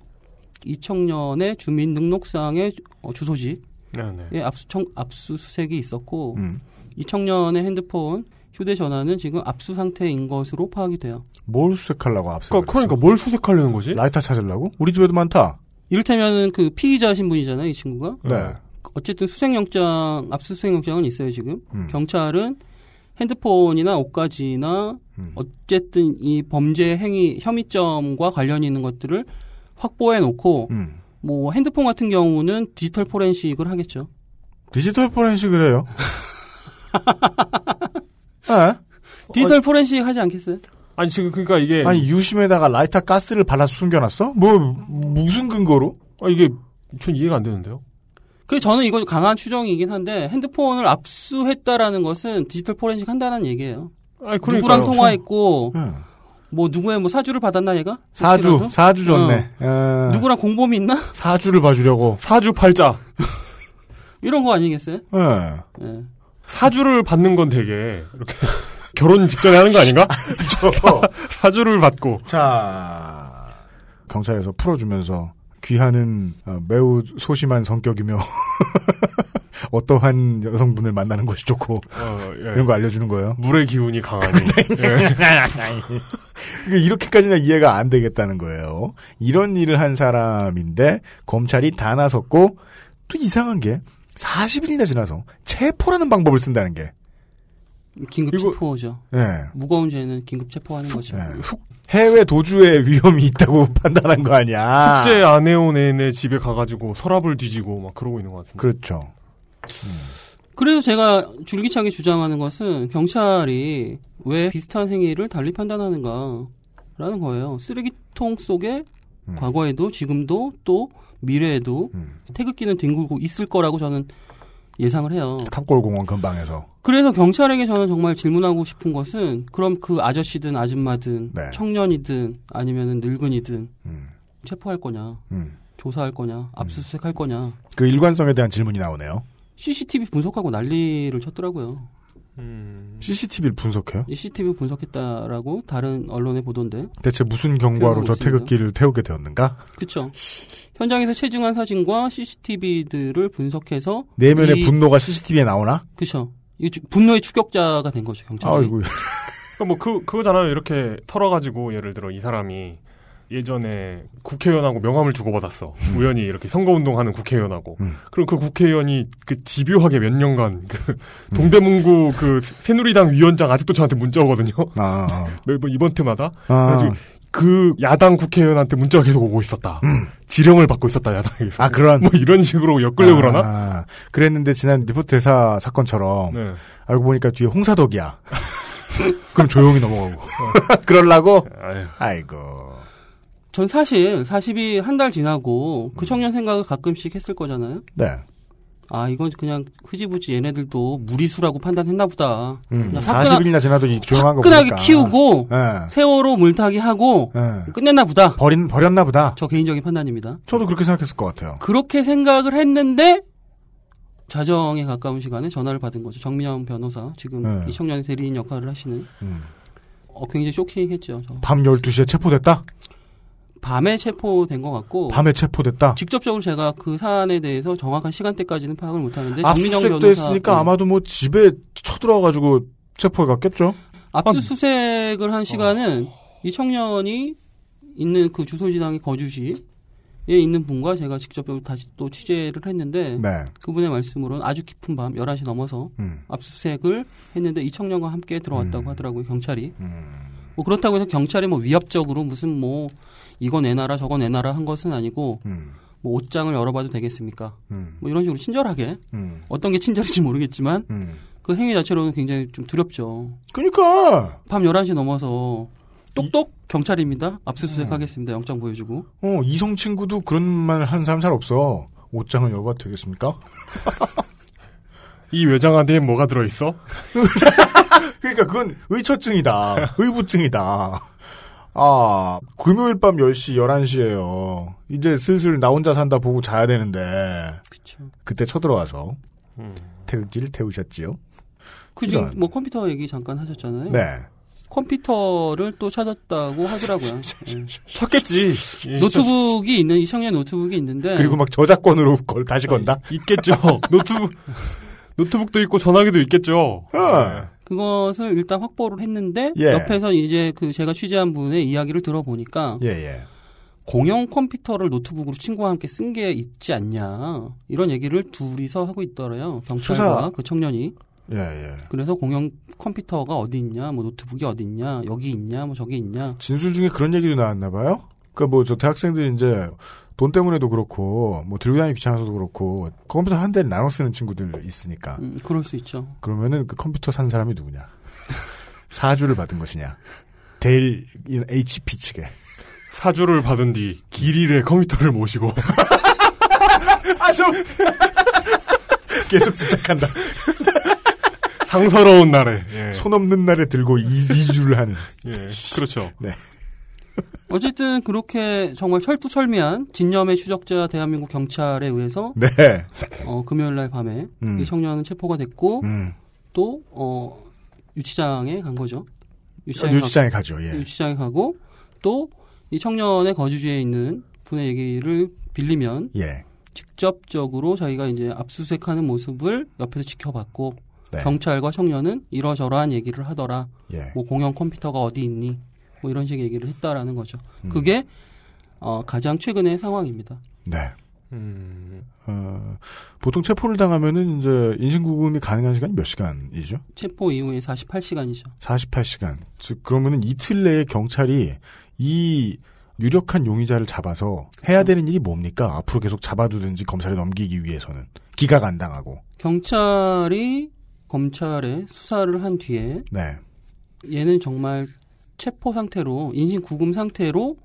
이 청년의 주민등록상의 어, 주소지에 네네. 압수청, 압수수색이 있었고 음. 이 청년의 핸드폰, 휴대전화는 지금 압수 상태인 것으로 파악이 돼요. 뭘 수색하려고 앞서? 그러니까, 그러니까 뭘 수색하려는 거지? 라이터 찾으려고? 우리 집에도 많다. 이를테면은 그 피의자 신분이잖아요, 이 친구가. 네. 어쨌든 수색영장, 압수수색영장은 있어요, 지금. 음. 경찰은 핸드폰이나 옷가지나 음. 어쨌든 이 범죄 행위 혐의점과 관련이 있는 것들을 확보해 놓고 음. 뭐 핸드폰 같은 경우는 디지털 포렌식을 하겠죠. 디지털 포렌식을 해요. 네. [LAUGHS] 디지털 포렌식 하지 않겠어요? 아니, 지금, 그러니까 이게. 아니 유심에다가 라이터 가스를 발라서 숨겨놨어? 뭐 무슨 근거로? 아, 이게, 전 이해가 안 되는데요. 그 저는 이거 강한 추정이긴 한데 핸드폰을 압수했다라는 것은 디지털 포렌식 한다는 얘기예요. 아니, 그러니까요. 누구랑 통화했고 응. 뭐 누구의 뭐 사주를 받았나 얘가? 사주 혹시라도? 사주 줬네. 어. 어. 누구랑 공범이 있나? [LAUGHS] 사주를 봐주려고. 사주 팔자. 이런 거 아니겠어요? 예. 예. 사주를 받는 건 되게, 이렇게, [LAUGHS] 결혼 직전에 하는 거 아닌가? [LAUGHS] 저 사주를 받고. 자, 경찰에서 풀어주면서 귀하는 어, 매우 소심한 성격이며 [LAUGHS] 어떠한 여성분을 만나는 것이 좋고 어, 예. 이런 거 알려주는 거예요. 물의 기운이 강하니. [LAUGHS] 예. 그러니까 이렇게까지는 이해가 안 되겠다는 거예요. 이런 일을 한 사람인데 검찰이 다 나섰고 또 이상한 게 40일이나 지나서 체포라는 방법을 쓴다는 게. 긴급 체포죠. 예. 무거운 죄는 긴급 체포하는 거죠. 예. 해외 도주에 위험이 있다고 [LAUGHS] 판단한 거 아니야. 숙제 안 해온 애네 집에 가가지고 서랍을 뒤지고 막 그러고 있는 것 같은데. 그렇죠. 그래서 제가 줄기차게 주장하는 것은 경찰이 왜 비슷한 행위를 달리 판단하는가라는 거예요. 쓰레기통 속에 음. 과거에도 지금도 또 미래에도 태극기는 뒹굴고 있을 거라고 저는 예상을 해요. 탑골공원 근방에서. 그래서 경찰에게 저는 정말 질문하고 싶은 것은 그럼 그 아저씨든 아줌마든 네. 청년이든 아니면은 늙은이든 음. 체포할 거냐, 음. 조사할 거냐, 압수수색할 거냐. 그 일관성에 대한 질문이 나오네요. CCTV 분석하고 난리를 쳤더라고요. CCTV를 분석해요? 이 CCTV 분석했다라고 다른 언론에 보던데. 대체 무슨 경과로 저 있습니다. 태극기를 태우게 되었는가? 그렇죠. 현장에서 체증한 사진과 CCTV들을 분석해서 내면의 이- 분노가 CCTV에 나오나? 그렇죠. 분노의 추격자가 된 거죠 경찰이. 아이고. [LAUGHS] 뭐 그 그거잖아요. 이렇게 털어가지고 예를 들어 이 사람이 예전에 국회의원하고 명함을 주고받았어. 우연히 이렇게 선거운동하는 국회의원하고. 음. 그럼 그 국회의원이 그 집요하게 몇 년간 그 동대문구 그 새누리당 위원장 아직도 저한테 문자 오거든요. 아, [LAUGHS] 매번 이번트마다. 아. 그래가지고 그 야당 국회의원한테 문자가 계속 오고 있었다. 지령을 받고 있었다 야당에서. 아, 그런. 뭐 이런 식으로 엮으려고 그러나? 아, 그랬는데 지난 리포트 대사 사건처럼 네. 알고 보니까 뒤에 홍사덕이야. [LAUGHS] 그럼 조용히 넘어가고. [LAUGHS] 그럴라고? 아유. 아이고. 전 사실 40이 한 달 지나고 그 청년 생각을 가끔씩 했을 거잖아요. 네. 아 이건 그냥 흐지부지 얘네들도 무리수라고 판단했나 보다. 음, 그냥 40일이나 지나도 이 조용한 거 보니까. 키우고 예. 세월호 물타기 하고 예. 끝냈나 보다. 버린, 버렸나 보다. 저 개인적인 판단입니다. 저도 그렇게 생각했을 것 같아요. 그렇게 생각을 했는데 자정에 가까운 시간에 전화를 받은 거죠. 정미영 변호사 지금 네. 이 청년의 대리인 역할을 하시는 음. 어, 굉장히 쇼킹했죠. 저. 밤 12시에 체포됐다? 밤에 체포된 것 같고 밤에 체포됐다? 직접적으로 제가 그 사안에 대해서 정확한 시간대까지는 파악을 못하는데 압수수색도 변호사 했으니까 네. 아마도 뭐 집에 쳐들어가가지고 체포해 갔겠죠? 압수수색을 한 시간은 이 청년이 있는 그 주소지당의 거주지에 있는 분과 제가 직접적으로 다시 또 취재를 했는데 네. 그분의 말씀으로는 아주 깊은 밤 11시 넘어서 음. 압수수색을 했는데 이 청년과 함께 들어왔다고 하더라고요 경찰이 음. 뭐 그렇다고 해서 경찰이 뭐 위압적으로 무슨 뭐 이거 내놔라 저거 내놔라 한 것은 아니고 음. 뭐 옷장을 열어봐도 되겠습니까 음. 뭐 이런 식으로 친절하게 음. 어떤 게 친절인지 모르겠지만 음. 그 행위 자체로는 굉장히 좀 두렵죠 그니까! 밤 11시 넘어서 똑똑 경찰입니다. 음. 압수수색하겠습니다. 영장 보여주고. 어, 이성 친구도 그런 말 하는 사람 잘 없어. 옷장을 열어봐도 되겠습니까? [LAUGHS] 이 외장 안에 뭐가 들어있어? [LAUGHS] 그러니까 그건 의처증이다. 의부증이다. 아, 금요일 밤 10시, 11시에요. 이제 슬슬 나 혼자 산다 보고 자야 되는데. 그쵸. 그때 쳐들어와서 음. 태극기를 태우셨지요. 그 지금 이런. 뭐 컴퓨터 얘기 잠깐 하셨잖아요. 네. 컴퓨터를 또 찾았다고 하더라고요. [LAUGHS] 예. 찾겠지. [LAUGHS] 노트북이 있는 이 청년 노트북이 있는데 그리고 막 저작권으로 걸 다시 건다? 있겠죠. [LAUGHS] 노트북 노트북도 있고 전화기도 있겠죠. 어. 그것을 일단 확보를 했는데 예. 옆에서 이제 그 제가 취재한 분의 이야기를 들어보니까 예, 예. 공용 컴퓨터를 노트북으로 친구와 함께 쓴 게 있지 않냐 이런 얘기를 둘이서 하고 있더래요. 경찰과 수사. 그 청년이. 예, 예. 그래서 공용 컴퓨터가 어디 있냐, 뭐 노트북이 어디 있냐, 여기 있냐, 뭐 저기 있냐. 진술 중에 그런 얘기도 나왔나 봐요? 그니까 뭐 저 대학생들이 이제 돈 때문에도 그렇고 뭐 들고 다니기 귀찮아서도 그렇고 컴퓨터 한 대를 나눠 쓰는 친구들 있으니까 음, 그럴 수 있죠. 그러면은 그 컴퓨터 산 사람이 누구냐? [LAUGHS] 사주를 받은 것이냐? 델 HP 측에 사주를 받은 뒤 길일의 컴퓨터를 모시고 [LAUGHS] 아좀 계속 집착한다. [LAUGHS] 상서로운 날에 예. 손 없는 날에 들고 이, 이주를 하는. 예, 그렇죠. 네. 어쨌든 그렇게 정말 철두철미한 진념의 추적자 대한민국 경찰에 의해서 네. 어, 금요일 날 밤에 음. 이 청년은 체포가 됐고 음. 또 어, 유치장에 간 거죠. 유치장에 가 죠. 예. 유치장에 가고 또 이 청년의 거주지에 있는 분의 얘기를 빌리면 예. 직접적으로 자기가 이제 압수수색하는 모습을 옆에서 지켜봤고 네. 경찰과 청년은 이러저러한 얘기를 하더라. 예. 뭐 공영 컴퓨터가 어디 있니? 뭐 이런 식의 얘기를 했다라는 거죠. 음. 그게 어, 가장 최근의 상황입니다. 네. 음, 어, 보통 체포를 당하면은 이제 인신구금이 가능한 시간이 몇 시간이죠? 체포 이후에 48시간이죠. 48시간. 즉 그러면은 이틀 내에 경찰이 이 유력한 용의자를 잡아서 해야 되는 일이 뭡니까? 앞으로 계속 잡아두든지 검찰에 넘기기 위해서는 기각 안 당하고. 경찰이 검찰에 수사를 한 뒤에 네. 얘는 정말 체포 상태로 인신 구금 상태로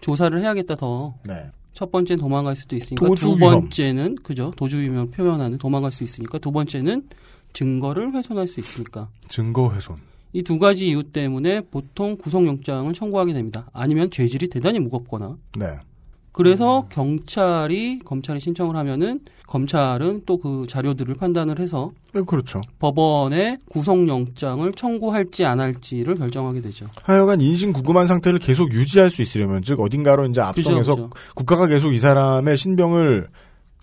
조사를 해야겠다 더. 네. 첫 번째는 도망갈 수도 있으니까 두 위험. 번째는 그죠 도주 위험을 표현하는 도망갈 수 있으니까 두 번째는 증거를 훼손할 수 있으니까 증거 훼손. 이 두 가지 이유 때문에 보통 구속영장을 청구하게 됩니다. 아니면 죄질이 대단히 무겁거나 네. 그래서 경찰이 검찰이 신청을 하면은 검찰은 또 그 자료들을 판단을 해서 네, 그렇죠. 법원에 구속영장을 청구할지 안 할지를 결정하게 되죠. 하여간 인신구금한 상태를 계속 유지할 수 있으려면 즉 어딘가로 이제 압송해서 그죠, 그죠. 국가가 계속 이 사람의 신병을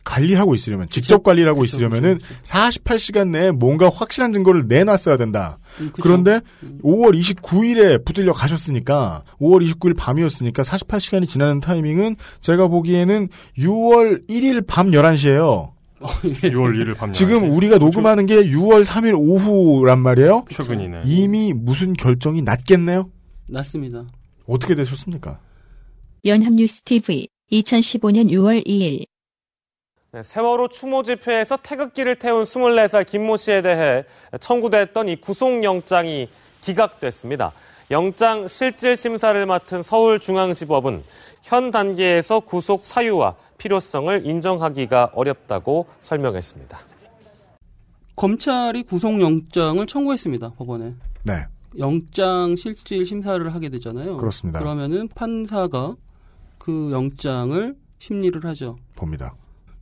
관리하고 있으려면 직접 관리를 하고 있으려면은 48시간 내에 뭔가 확실한 증거를 내놨어야 된다. 음. 그런데 5월 29일에 붙들려 가셨으니까 5월 29일 밤이었으니까 48시간이 지나는 타이밍은 제가 보기에는 6월 1일 밤 11시예요. 6월 1일 밤 지금 우리가 녹음하는 게 6월 3일 오후란 말이에요. 최근이네. 이미 무슨 결정이 났겠네요. 났습니다. 어떻게 되셨습니까? 연합뉴스 TV 2015년 6월 2일 네, 세월호 추모 집회에서 태극기를 태운 24살 김모 씨에 대해 청구됐던 이 구속영장이 기각됐습니다. 영장 실질 심사를 맡은 서울중앙지법은 현 단계에서 구속 사유와 필요성을 인정하기가 어렵다고 설명했습니다. 검찰이 구속영장을 청구했습니다. 법원에. 네. 영장 실질 심사를 하게 되잖아요. 그렇습니다. 그러면은 판사가 그 영장을 심리를 하죠. 봅니다.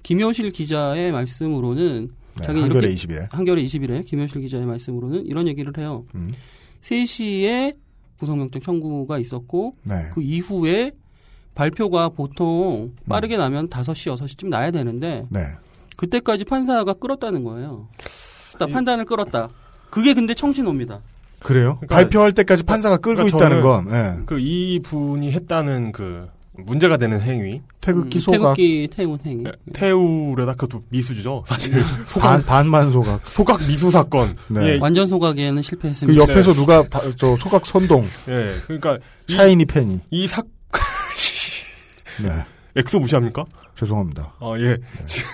김효실 기자의 말씀으로는 네, 자기 한겨레 이렇게 20일 에. 한겨레 20일에 김효실 기자의 말씀으로는 이런 얘기를 해요. 음. 3시에 구속영장 청구가 있었고 네. 그 이후에 발표가 보통 빠르게 나면 5시, 6시쯤 나야 되는데 네. 그때까지 판사가 끌었다는 거예요. 딱 판단을 끌었다. 그게 근데 청신호입니다. 그래요? 그러니까- 발표할 때까지 판사가 끌고 그러니까 있다는 건 예. 그 이 분이 했다는 그 문제가 되는 행위 태극기 음, 소각 태극기 태운 행위. 태우려다 그것도 미수죠 사실 [LAUGHS] 반 반만 소각 [LAUGHS] 소각 미수 사건 네. 예, 완전 소각에는 그 실패했습니다. 옆에서 누가 바- 저 소각 선동 예 그러니까 이- 샤이니 팬이 이 사 [LAUGHS] 네. 엑소 무시합니까? 죄송합니다. 아 예. 지금,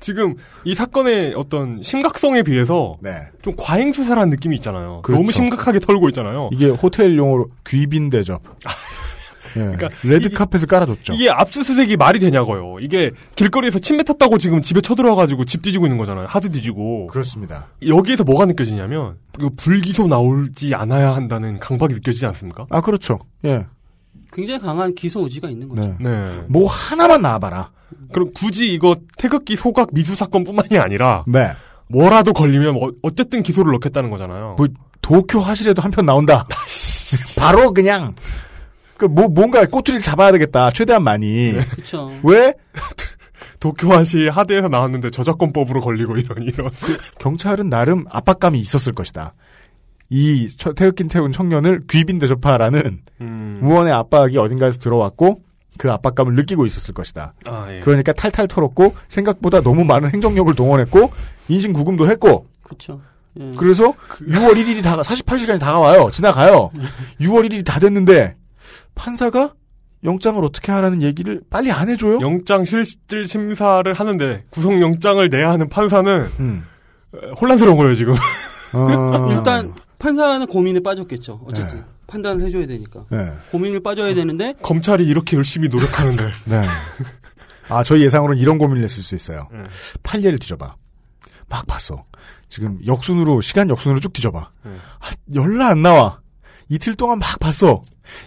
지금 이 사건의 어떤 심각성에 비해서 네. 좀 과잉 수사라는 느낌이 있잖아요. 그렇죠. 너무 심각하게 털고 있잖아요. 이게 호텔 용어로 귀빈 대접. 예. 그러니까 레드 카펫을 깔아줬죠. 이게 압수수색이 말이 되냐고요. 이게 길거리에서 침 뱉었다고 지금 집에 쳐들어와가지고 집 뒤지고 있는 거잖아요. 하드 뒤지고. 그렇습니다. 여기에서 뭐가 느껴지냐면 이거 불기소 나오지 않아야 한다는 강박이 느껴지지 않습니까? 아 그렇죠. 예. 굉장히 강한 기소 의지가 있는 거죠. 네. 네. 뭐 하나만 나와봐라. 그럼 굳이 이거 태극기 소각 미수 사건뿐만이 아니라 네. 뭐라도 걸리면 어, 어쨌든 기소를 넣겠다는 거잖아요. 뭐 도쿄 화실에도 한 편 나온다. [LAUGHS] 바로 그냥 그 뭐 뭔가 꼬투리를 잡아야 되겠다. 최대한 많이. 그렇죠. 왜 [LAUGHS] 도쿄화시 하드에서 나왔는데 저작권법으로 걸리고 이런 이런. [LAUGHS] 경찰은 나름 압박감이 있었을 것이다. 이 처- 태극기 태운 청년을 귀빈 대접하라는 음. 무언의 압박이 어딘가에서 들어왔고 그 압박감을 느끼고 있었을 것이다. 아, 예. 그러니까 탈탈 털었고 생각보다 너무 많은 행정력을 동원했고 인신 구금도 했고 그렇죠. 예. 그래서 6월 1일이 다가 48시간이 다가와요. 지나가요. 6월 1일이 다 됐는데 판사가 영장을 어떻게 하라는 얘기를 빨리 안 해줘요? 영장 실질 심사를 하는데 구속 영장을 내야 하는 판사는 음. 어, 혼란스러운 거예요 지금. 어. [LAUGHS] 일단 판사는 고민에 빠졌겠죠. 어쨌든 네. 판단을 해줘야 되니까 네. 고민을 빠져야 되는데 검찰이 이렇게 열심히 노력하는데. [LAUGHS] 네. 아, 저희 예상으로는 이런 고민을 했을 수 있어요. 네. 판례를 뒤져봐. 막 봤어. 지금 역순으로, 시간 역순으로 쭉 뒤져봐. 네. 아, 연락 안 나와. 이틀 동안 막 봤어.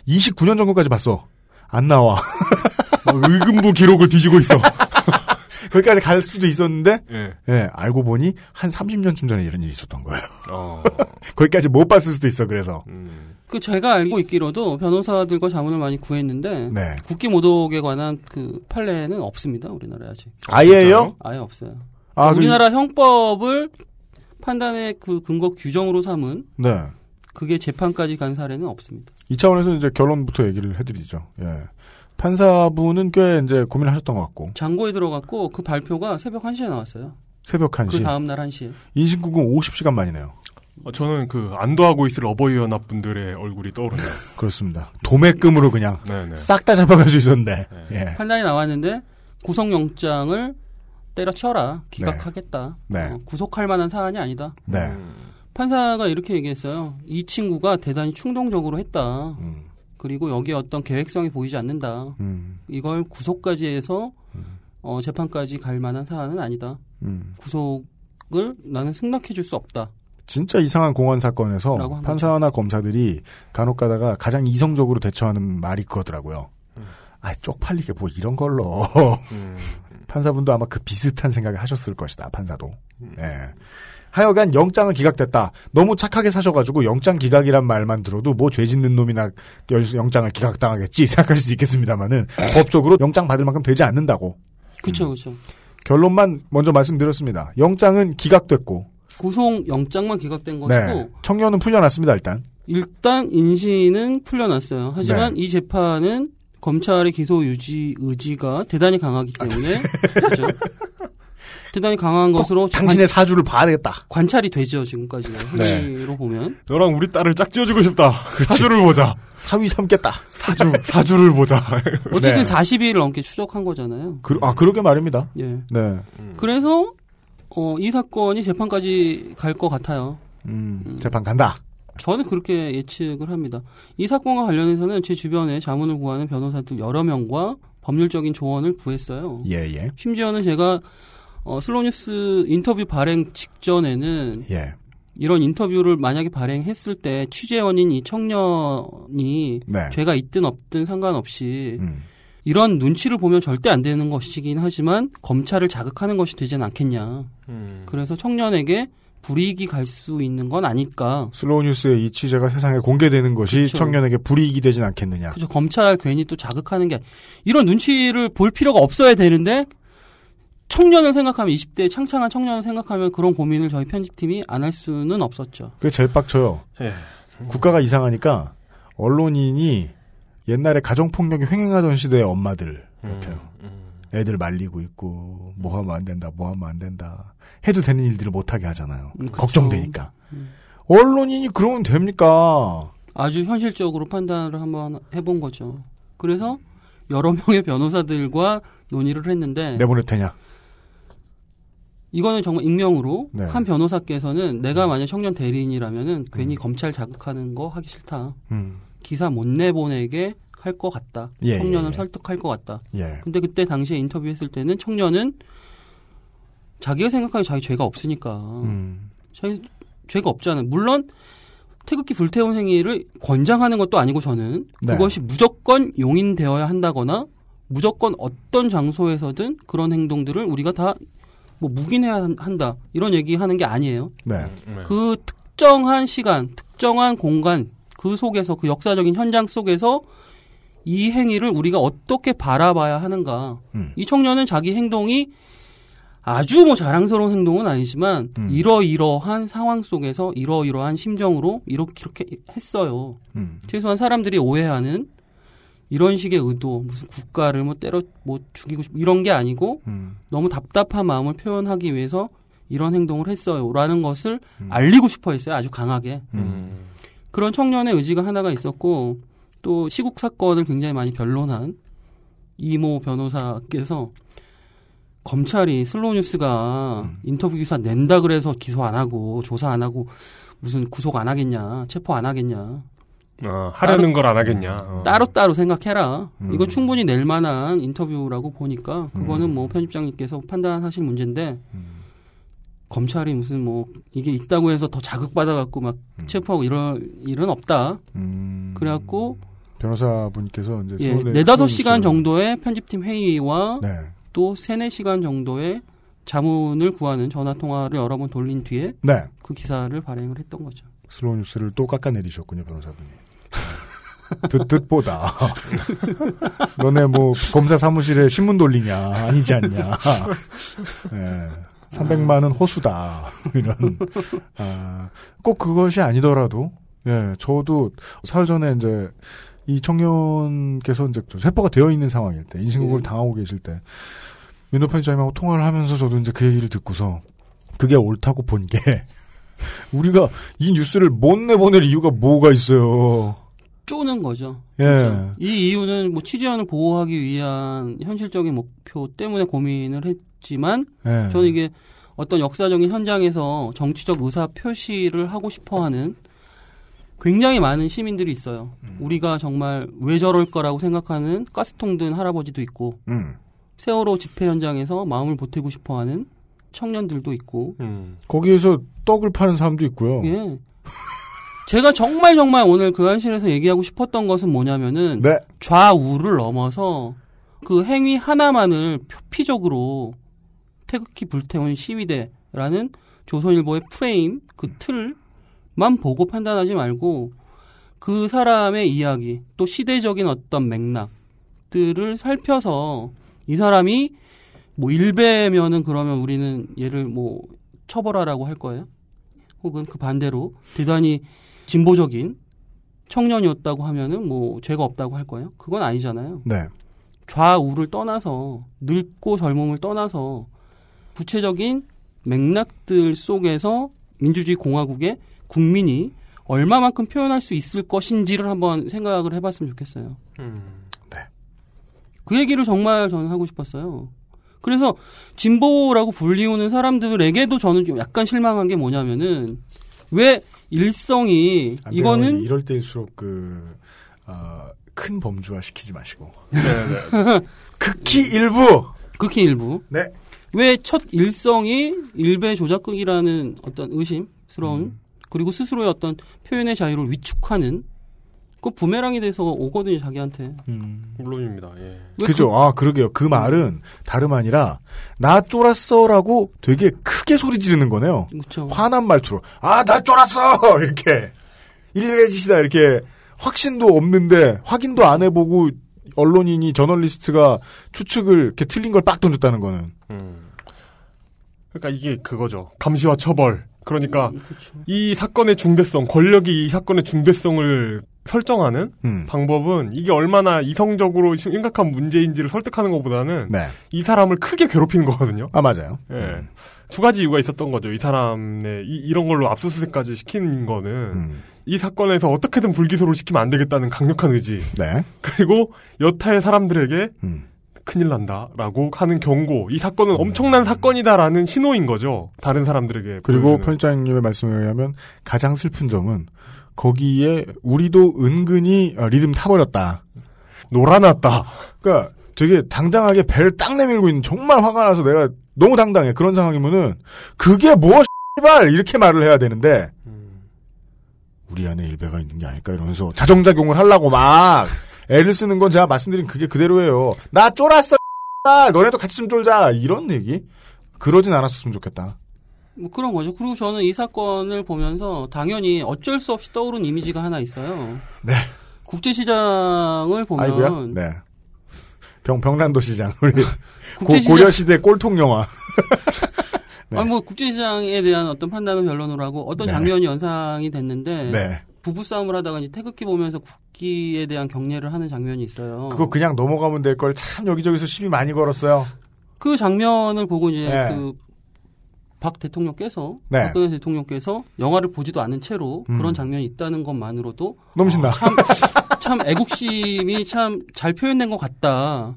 29년 전까지 봤어. 안 나와. [LAUGHS] 어, 의금부 기록을 뒤지고 있어. [LAUGHS] 거기까지 갈 수도 있었는데, 예. 예, 알고 보니 한 30년쯤 전에 이런 일이 있었던 거예요. 어. [LAUGHS] 거기까지 못 봤을 수도 있어, 그래서. 음. 그 제가 알고 있기로도 변호사들과 자문을 많이 구했는데 네. 국기 모독에 관한 그 판례는 없습니다. 우리나라에 아직. 아예요? 아예 없어요. 아, 우리나라 형법을 판단의 그 근거 규정으로 삼은 네. 그게 재판까지 간 사례는 없습니다. 이 차원에서 이제 결론부터 얘기를 해드리죠. 예. 판사분은 꽤 이제 고민을 하셨던 것 같고. 장고에 들어갔고 그 발표가 새벽 1시에 나왔어요. 새벽 1시. 그 다음 날 1시에. 인신구금 50시간 만이네요. 어, 저는 그 안도하고 있을 어버이 연합 분들의 얼굴이 떠오르네요. [LAUGHS] 그렇습니다. 도매금으로 그냥 네네. 싹다 잡아갈 수 있었는데. 예. 판단이 나왔는데 구속영장을 때려쳐라. 기각하겠다. 네. 어, 구속할 만한 사안이 아니다. 네. 판사가 이렇게 얘기했어요. 이 친구가 대단히 충동적으로 했다. 음. 그리고 여기에 어떤 계획성이 보이지 않는다. 음. 이걸 구속까지 해서 어, 재판까지 갈 만한 사안은 아니다. 음. 구속을 나는 승낙해 줄 수 없다. 진짜 이상한 공안 사건에서 판사나 검사들이 간혹 가다가 가장 이성적으로 대처하는 말이 그거더라고요. 아, 쪽팔리게 뭐 이런 걸로. [LAUGHS] 음. 판사분도 아마 그 비슷한 생각을 하셨을 것이다, 판사도. 예. 하여간 영장은 기각됐다. 너무 착하게 사셔가지고 영장 기각이란 말만 들어도 뭐 죄 짓는 놈이나 열- 영장을 기각당하겠지 [LAUGHS] 생각하실 수 있겠습니다만은 법적으로 영장 받을 만큼 되지 않는다고. 그렇죠, 그렇죠. 결론만 먼저 말씀드렸습니다. 영장은 기각됐고 구속 영장만 기각된 것이고 네. 청년은 풀려났습니다. 일단 일단 인신은 풀려났어요. 하지만 네. 이 재판은 검찰의 기소 유지 의지가 대단히 강하기 때문에 그렇죠? 대단히 강한 것으로 당신의 사주를 봐야 되겠다. 관찰이 되죠 지금까지 네. 행위로 보면 너랑 우리 딸을 짝지어주고 싶다. 사주를 보자. 사위 삼겠다. 사주 사주를 보자. [LAUGHS] 어쨌든 네. 40일 넘게 추적한 거잖아요. 그, 아 그러게 말입니다. 예. 네. 그래서 어, 이 사건이 재판까지 갈 것 같아요. 음, 재판 간다. 저는 그렇게 예측을 합니다. 이 사건과 관련해서는 제 주변에 자문을 구하는 변호사들 여러 명과 법률적인 조언을 구했어요. 예, 예. 심지어는 제가 어, 슬로뉴스 인터뷰 발행 직전에는 예. 이런 인터뷰를 만약에 발행했을 때 취재원인 이 청년이 네. 음. 죄가 있든 없든 상관없이 이런 눈치를 보면 절대 안 되는 것이긴 하지만 검찰을 자극하는 것이 되진 않겠냐. 음. 그래서 청년에게 불이익이 갈 수 있는 건 아닐까. 슬로우 뉴스의 이 취재가 세상에 공개되는 것이 그쵸. 청년에게 불이익이 되진 않겠느냐. 그죠 검찰 괜히 또 자극하는 게 이런 눈치를 볼 필요가 없어야 되는데 청년을 생각하면 20대 창창한 청년을 생각하면 그런 고민을 저희 편집팀이 안 할 수는 없었죠. 그게 제일 빡쳐요. 예. 국가가 이상하니까 언론인이 옛날에 가정폭력이 횡행하던 시대의 엄마들 같아요. 애들 말리고 있고 뭐 하면 안 된다, 뭐 하면 안 된다. 해도 되는 일들을 못하게 하잖아요. 음, 그쵸. 걱정되니까. 언론인이 그러면 됩니까? 아주 현실적으로 판단을 한번 해본 거죠. 그래서 여러 명의 변호사들과 논의를 했는데 내보낼 테냐? 이거는 정말 익명으로 네. 한 변호사께서는 내가 만약 청년 대리인이라면은 괜히 검찰 자극하는 거 하기 싫다. 음. 기사 못 내보내게 할 것 같다. 예, 청년을 예, 예. 설득할 것 같다. 예. 근데 그때 당시에 인터뷰했을 때는 청년은 자기가 생각하기에 자기 죄가 없으니까 음. 자기 죄가 없잖아요. 물론 태극기 불태운 행위를 권장하는 것도 아니고 저는 네. 그것이 무조건 용인되어야 한다거나 무조건 어떤 장소에서든 그런 행동들을 우리가 다 뭐 묵인해야 한- 한다 이런 얘기하는 게 아니에요. 네. 그 특정한 시간, 특정한 공간 그 속에서 그 역사적인 현장 속에서 이 행위를 우리가 어떻게 바라봐야 하는가. 음. 이 청년은 자기 행동이 아주 뭐 자랑스러운 행동은 아니지만 음. 이러이러한 상황 속에서 이러이러한 심정으로 이렇게 이렇게 했어요. 음. 최소한 사람들이 오해하는 이런 식의 의도, 무슨 국가를 뭐 때려 뭐 죽이고 싶 이런 게 아니고 음. 너무 답답한 마음을 표현하기 위해서 이런 행동을 했어요라는 것을 음. 알리고 싶어 했어요. 아주 강하게. 그런 청년의 의지가 하나가 있었고 또 시국 사건을 굉장히 많이 변론한 이모 변호사께서 검찰이 슬로우 뉴스가 음. 인터뷰 기사 낸다 그래서 기소 안 하고 조사 안 하고 무슨 구속 안 하겠냐 체포 안 하겠냐 어, 하려는 걸 안 하겠냐. 어. 따로따로 생각해라. 음. 이건 충분히 낼 만한 인터뷰라고 보니까 그거는 뭐 편집장님께서 판단하실 문제인데 음. 검찰이 무슨 뭐 이게 있다고 해서 더 자극받아 갖고 막 음. 체포하고 이런 일은 없다. 음. 그래갖고 변호사분께서 이제 예, 네다섯 슬로우 시간 정도의 편집팀 회의와 네. 또 세네 시간 정도의 자문을 구하는 전화 통화를 여러 번 돌린 뒤에 네. 그 기사를 발행을 했던 거죠. 슬로우 뉴스를 또 깎아내리셨군요, 변호사분이. 듣, 듣보다. [LAUGHS] 너네 뭐, 검사 사무실에 신문 돌리냐, 아니지 않냐. 예. 300만은 호수다. 이런. 아, 꼭 그것이 아니더라도, 예, 저도 사흘 전에 이제, 이 청년께서 이제 좀 세포가 되어 있는 상황일 때, 인신공격을 당하고 계실 때, 민호 편집장님하고 통화를 하면서 저도 이제 그 얘기를 듣고서, 그게 옳다고 본 게, [LAUGHS] 우리가 이 뉴스를 못 내보낼 이유가 뭐가 있어요. 쪼는 거죠. 예. 그렇죠? 이 이유는 뭐 취재원을 보호하기 위한 현실적인 목표 때문에 고민을 했지만 예. 저는 이게 어떤 역사적인 현장에서 정치적 의사 표시를 하고 싶어하는 굉장히 많은 시민들이 있어요. 음. 우리가 정말 왜 저럴 거라고 생각하는 가스통 든 할아버지도 있고 음. 세월호 집회 현장에서 마음을 보태고 싶어하는 청년들도 있고 거기에서 떡을 파는 사람도 있고요. 예. 제가 정말 정말 오늘 그 한실에서 얘기하고 싶었던 것은 뭐냐면은 네. 좌우를 넘어서 그 행위 하나만을 표피적으로 태극기 불태운 시위대라는 조선일보의 프레임 그 틀 만 보고 판단하지 말고 그 사람의 이야기 또 시대적인 어떤 맥락들을 살펴서 이 사람이 뭐 일배면은 그러면 우리는 얘를 뭐 처벌하라고 할 거예요? 혹은 그 반대로 대단히 진보적인 청년이었다고 하면은 뭐 죄가 없다고 할 거예요? 그건 아니잖아요. 네. 좌우를 떠나서 늙고 젊음을 떠나서 구체적인 맥락들 속에서 민주주의 공화국의 국민이 얼마만큼 표현할 수 있을 것인지를 한번 생각을 해봤으면 좋겠어요. 그 얘기를 정말 저는 하고 싶었어요. 그래서 진보라고 불리우는 사람들에게도 저는 좀 약간 실망한 게 뭐냐면은 왜 일성이. 이거는 이럴 때일수록 그, 어, 큰 범주화 시키지 마시고. [LAUGHS] 극히 일부! 극히 일부. 네. 왜 첫 일성이 일배 조작극이라는 어떤 의심스러운 그리고 스스로의 어떤 표현의 자유를 위축하는 그 부메랑이 돼서 오거든요 자기한테. 물론입니다. 예. 왜 그죠. 아, 그러게요. 그 말은 다름 아니라, 나 쫄았어라고 되게 크게 소리 지르는 거네요. 그렇죠. 화난 말투로. 아, 나 쫄았어! [LAUGHS] 이렇게. 일회짓이다. 이렇게. 확신도 없는데, 확인도 안 해보고, 언론인이, 저널리스트가 추측을 이렇게 틀린 걸 빡 던졌다는 거는. 그러니까 이게 그거죠. 감시와 처벌. 그러니까 그렇죠. 이 사건의 중대성, 권력이 이 사건의 중대성을 설정하는 음. 방법은 이게 얼마나 이성적으로 심각한 문제인지를 설득하는 것보다는 네. 이 사람을 크게 괴롭히는 거거든요. 아, 맞아요. 예. 두 가지 이유가 있었던 거죠. 이 사람의 이, 런 걸로 압수수색까지 시키는 거는 음. 이 사건에서 어떻게든 불기소를 시키면 안 되겠다는 강력한 의지. 네. 그리고 여타의 사람들에게 음. 큰일 난다라고 하는 경고. 이 사건은 엄청난 사건이다라는 신호인 거죠. 다른 사람들에게. 그리고. 편집장님의 말씀에 의하면 가장 슬픈 점은 거기에 우리도 은근히 어, 리듬 타버렸다. 놀아놨다. 그러니까 되게 당당하게 배를 딱 내밀고 있는 정말 화가 나서 내가 너무 당당해. 그런 상황이면은 그게 뭐 씨발 이렇게 말을 해야 되는데 우리 안에 일배가 있는 게 아닐까 이러면서 자정작용을 하려고 막 애를 쓰는 건 제가 말씀드린 그게 그대로예요. 나 쫄았어. 너네도 같이 좀 쫄자. 이런 얘기. 그러진 않았었으면 좋겠다. 뭐 그런 거죠. 그리고 저는 이 사건을 보면서 당연히 어쩔 수 없이 떠오른 이미지가 하나 있어요. 네. 국제시장을 보면 아이고야. 네. 병 병란도 시장 우리 고, 국제시장- 고려 시대 꼴통 영화. 네. [LAUGHS] 아니 뭐 국제시장에 대한 어떤 판단은 변론으로 하고 어떤 네. 장면이 연상이 됐는데 네. 부부 싸움을 하다가 이제 태극기 보면서 국기에 대한 경례를 하는 장면이 있어요. 그거 그냥 넘어가면 될 걸 참 여기저기서 시비 많이 걸었어요. 그 장면을 보고 이제 네. 그박 대통령께서 네. 박근혜 대통령께서 영화를 보지도 않은 채로 음. 그런 장면이 있다는 것만으로도 신나. 어, 참, 참 애국심이 참 잘 표현된 것 같다.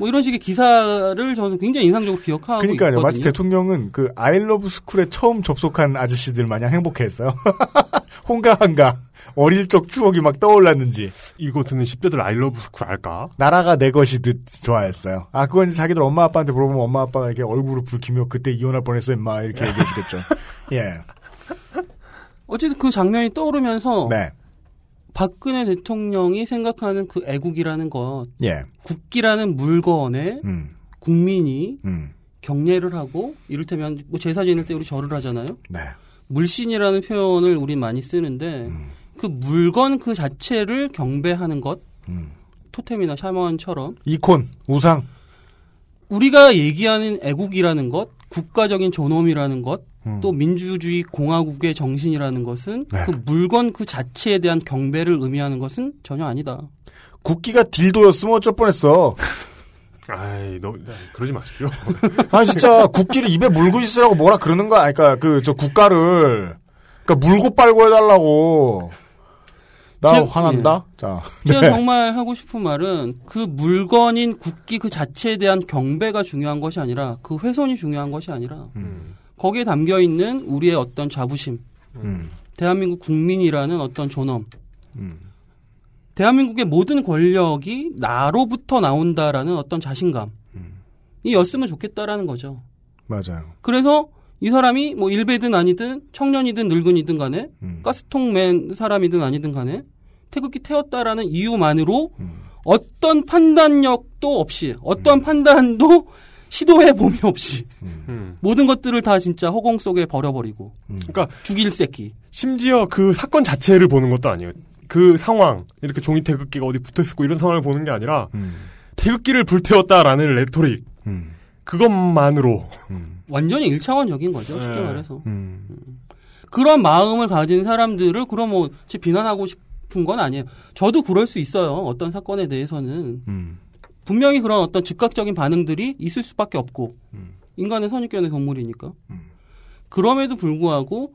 뭐 이런 식의 기사를 저는 굉장히 인상적으로 기억하고 그러니까요. 있거든요. 마치 대통령은 그 아이러브 스쿨에 처음 접속한 아저씨들 마냥 행복해했어요. [LAUGHS] 홍가한가 어릴 적 추억이 막 떠올랐는지. 이거 듣는 10대들 아이러브 스쿨 알까? 나라가 내 것이 듯 좋아했어요. 아 그건 이제 자기들 엄마 아빠한테 물어보면 엄마 아빠가 이렇게 얼굴을 붉히며 그때 이혼할 뻔했어 임마 이렇게 얘기해주겠죠. [LAUGHS] 예. 어쨌든 그 장면이 떠오르면서 네. 박근혜 대통령이 생각하는 그 애국이라는 것, 예. 국기라는 물건에 음. 국민이 음. 경례를 하고 이를테면 뭐 제사 지낼 때 우리 절을 하잖아요. 네. 물신이라는 표현을 우리 많이 쓰는데 음. 그 물건 그 자체를 경배하는 것, 음. 토템이나 샤먼처럼 이콘 우상. 우리가 얘기하는 애국이라는 것, 국가적인 존엄이라는 것, 음. 또 민주주의 공화국의 정신이라는 것은 네. 그 물건 그 자체에 대한 경배를 의미하는 것은 전혀 아니다. 국기가 딜도였으면 어쩔 뻔했어. [LAUGHS] 아이, 너, 네, 그러지 마십시오. [LAUGHS] 아니 진짜 국기를 입에 물고 있으라고 뭐라 그러는 거야. 아니, 그러니까 그 저 국가를 그러니까 물고 빨고 해달라고. 나 제가- 화난다. 자, 제가 네. 정말 하고 싶은 말은 그 물건인 국기 그 자체에 대한 경배가 중요한 것이 아니라 그 훼손이 중요한 것이 아니라 음. 거기에 담겨 있는 우리의 어떤 자부심, 음. 대한민국 국민이라는 어떤 존엄, 음. 대한민국의 모든 권력이 나로부터 나온다라는 어떤 자신감, 이 였으면 좋겠다라는 거죠. 맞아요. 그래서 이 사람이 뭐 일배든 아니든 청년이든 늙은이든 간에 음. 가스통 맨 사람이든 아니든 간에 태극기 태웠다라는 이유만으로 음. 어떤 판단력도 없이 어떤 판단도 시도해 봄이 없이 음. 모든 것들을 다 진짜 허공 속에 버려버리고 그러니까 죽일 새끼 심지어 그 사건 자체를 보는 것도 아니에요. 그 상황 이렇게 종이 태극기가 어디 붙어 있고 이런 상황을 보는 게 아니라 태극기를 불태웠다라는 레토릭. 그것만으로 완전히 일차원적인 거죠. 쉽게 네. 말해서. 음. 그런 마음을 가진 사람들을 그럼 뭐제 비난하고 싶은 건 아니에요. 저도 그럴 수 있어요. 어떤 사건에 대해서는 음. 분명히 그런 어떤 즉각적인 반응들이 있을 수밖에 없고 음. 인간은 선입견의 동물이니까. 그럼에도 불구하고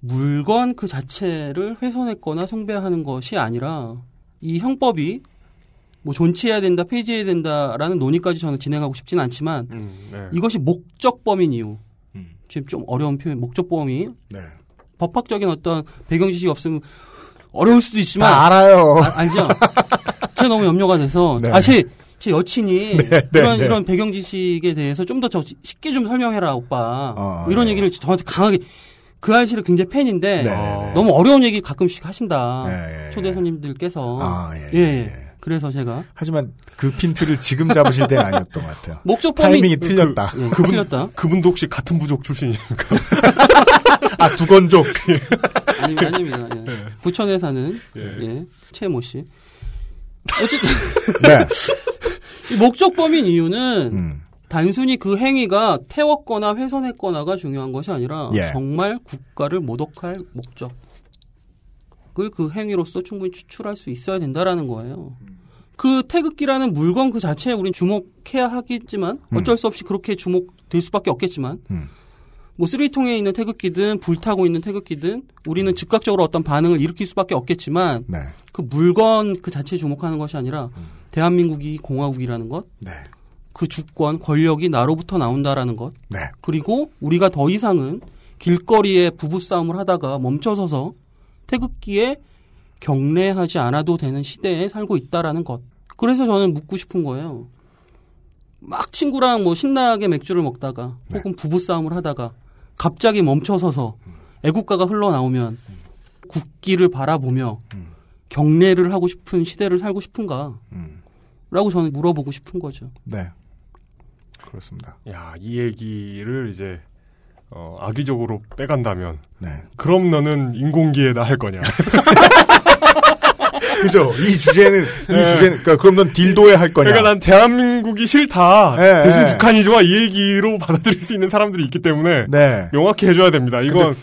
물건 그 자체를 훼손했거나 숭배하는 것이 아니라 이 형법이 뭐 존치해야 된다, 폐지해야 된다라는 논의까지 저는 진행하고 싶진 않지만 네. 이것이 목적범인 이유. 지금 좀 어려운 표현, 목적범이 네. 법학적인 어떤 배경 지식이 없으면 어려울 수도 있지만 다 알아요. 아, 알죠. [LAUGHS] 제가 너무 염려가 돼서 네. 아, 제, 제 여친이 네, 네, 이런 네. 이런 배경 지식에 대해서 좀 더 쉽게 좀 설명해라 오빠. 어, 이런 네. 얘기를 저한테 강하게 그 아저씨를 굉장히 팬인데 네. 너무 어려운 얘기 가끔씩 하신다. 네, 예, 초대 손님들께서 아, 예, 예, 예. 그래서 제가 하지만 그 핀트를 지금 잡으실 때는 아니었던 것 같아요. 목적범이- 타이밍이 그- 틀렸다. 예, 그분, 틀렸다. 그분도 혹시 같은 부족 출신이십니까? [LAUGHS] 아, 두건족. [LAUGHS] 아니, 아닙니다. 예. 네. 부천에 사는 예. 최모 씨. 어쨌든 [LAUGHS] 네. [LAUGHS] 이 목적 범인 이유는 음. 단순히 그 행위가 태웠거나 훼손했거나가 중요한 것이 아니라 예. 정말 국가를 모독할 목적을 그 행위로서 충분히 추출할 수 있어야 된다라는 거예요. 그 태극기라는 물건 그 자체에 우린 주목해야 하겠지만 어쩔 수 없이 그렇게 주목될 수밖에 없겠지만 음. 뭐 쓰레기통에 있는 태극기든 불타고 있는 태극기든 우리는 즉각적으로 어떤 반응을 일으킬 수밖에 없겠지만 네. 그 물건 그 자체에 주목하는 것이 아니라 대한민국이 공화국이라는 것, 네. 그 주권 권력이 나로부터 나온다라는 것, 네. 그리고 우리가 더 이상은 길거리에 부부 싸움을 하다가 멈춰서서 태극기에 경례하지 않아도 되는 시대에 살고 있다라는 것. 그래서 저는 묻고 싶은 거예요. 막 친구랑 뭐 신나게 맥주를 먹다가 혹은 부부싸움을 하다가 갑자기 멈춰서서 애국가가 흘러나오면 국기를 바라보며 경례를 하고 싶은 시대를 살고 싶은가? 라고 저는 물어보고 싶은 거죠. 네. 그렇습니다. 야, 이 얘기를 이제 어, 악의적으로 빼간다면 네. 그럼 너는 인공기에다 할 거냐? [LAUGHS] 그죠. 이 주제는 이 네. 주제는 그러니까 그럼 넌 딜도에 할 거냐? 그러니까 난 대한민국이 싫다. 네, 대신 네. 북한이 좋아 이 얘기로 받아들일 수 있는 사람들이 있기 때문에 네. 명확히 해줘야 됩니다. 이건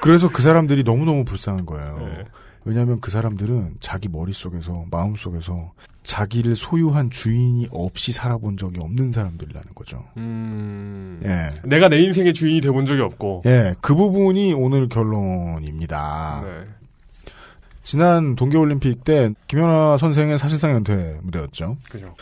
그래서 그 사람들이 너무 너무 불쌍한 거예요. 네. 왜냐하면 그 사람들은 자기 머릿속에서 마음속에서 자기를 소유한 주인이 없이 살아본 적이 없는 사람들이라는 거죠. 음, 예. 내가 내 인생의 주인이 돼본 적이 없고 예, 그 부분이 오늘 결론입니다. 네. 지난 동계올림픽 때 김연아 선생의 사실상 연퇴 무대였죠. 그죠.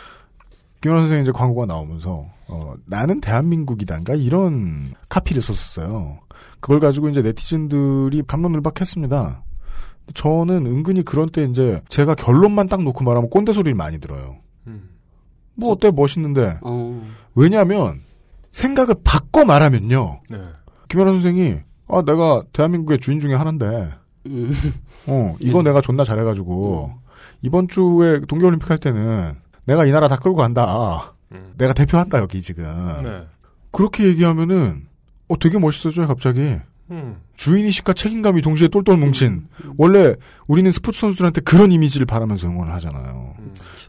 김연아 선생이 이제 광고가 나오면서 어, 나는 대한민국이단가 이런 카피를 썼었어요. 그걸 가지고 이제 네티즌들이 감론을박했습니다. 저는 은근히 그런 때 이제 제가 결론만 딱 놓고 말하면 꼰대 소리를 많이 들어요. 음. 뭐 어때 멋있는데 어. 왜냐하면 생각을 바꿔 말하면요. 네. 김연아 선생이 아 내가 대한민국의 주인 중에 하나인데 음. 어 이거 내가 존나 잘해가지고 이번 주에 동계올림픽 할 때는 내가 이 나라 다 끌고 간다. 내가 대표한다 여기 지금. 네. 그렇게 얘기하면은 어 되게 멋있어져요 갑자기. 음. 주인의식과 책임감이 동시에 똘똘 뭉친. 원래 우리는 스포츠 선수들한테 그런 이미지를 바라면서 응원을 하잖아요.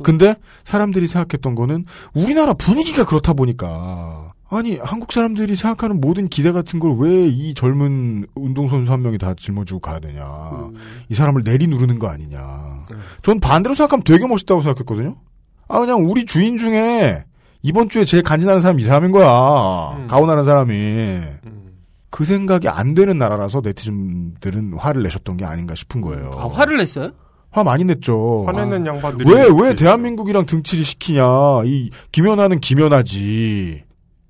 근데 사람들이 생각했던 거는 우리나라 분위기가 그렇다 보니까 아니 한국 사람들이 생각하는 모든 기대 같은 걸 왜 이 젊은 운동선수 한 명이 다 짊어지고 가야 되냐. 이 사람을 내리 누르는 거 아니냐. 전 반대로 생각하면 되게 멋있다고 생각했거든요. 아 그냥 우리 주인 중에 이번 주에 제일 간지나는 사람이 이 사람인 거야. 가오나는 사람이. 그 생각이 안 되는 나라라서 네티즌들은 화를 내셨던 게 아닌가 싶은 거예요. 아, 화를 냈어요? 화 많이 냈죠. 화내는 양반들이 왜, 왜 대한민국이랑 등치를 시키냐. 이, 김연아는 김연아지.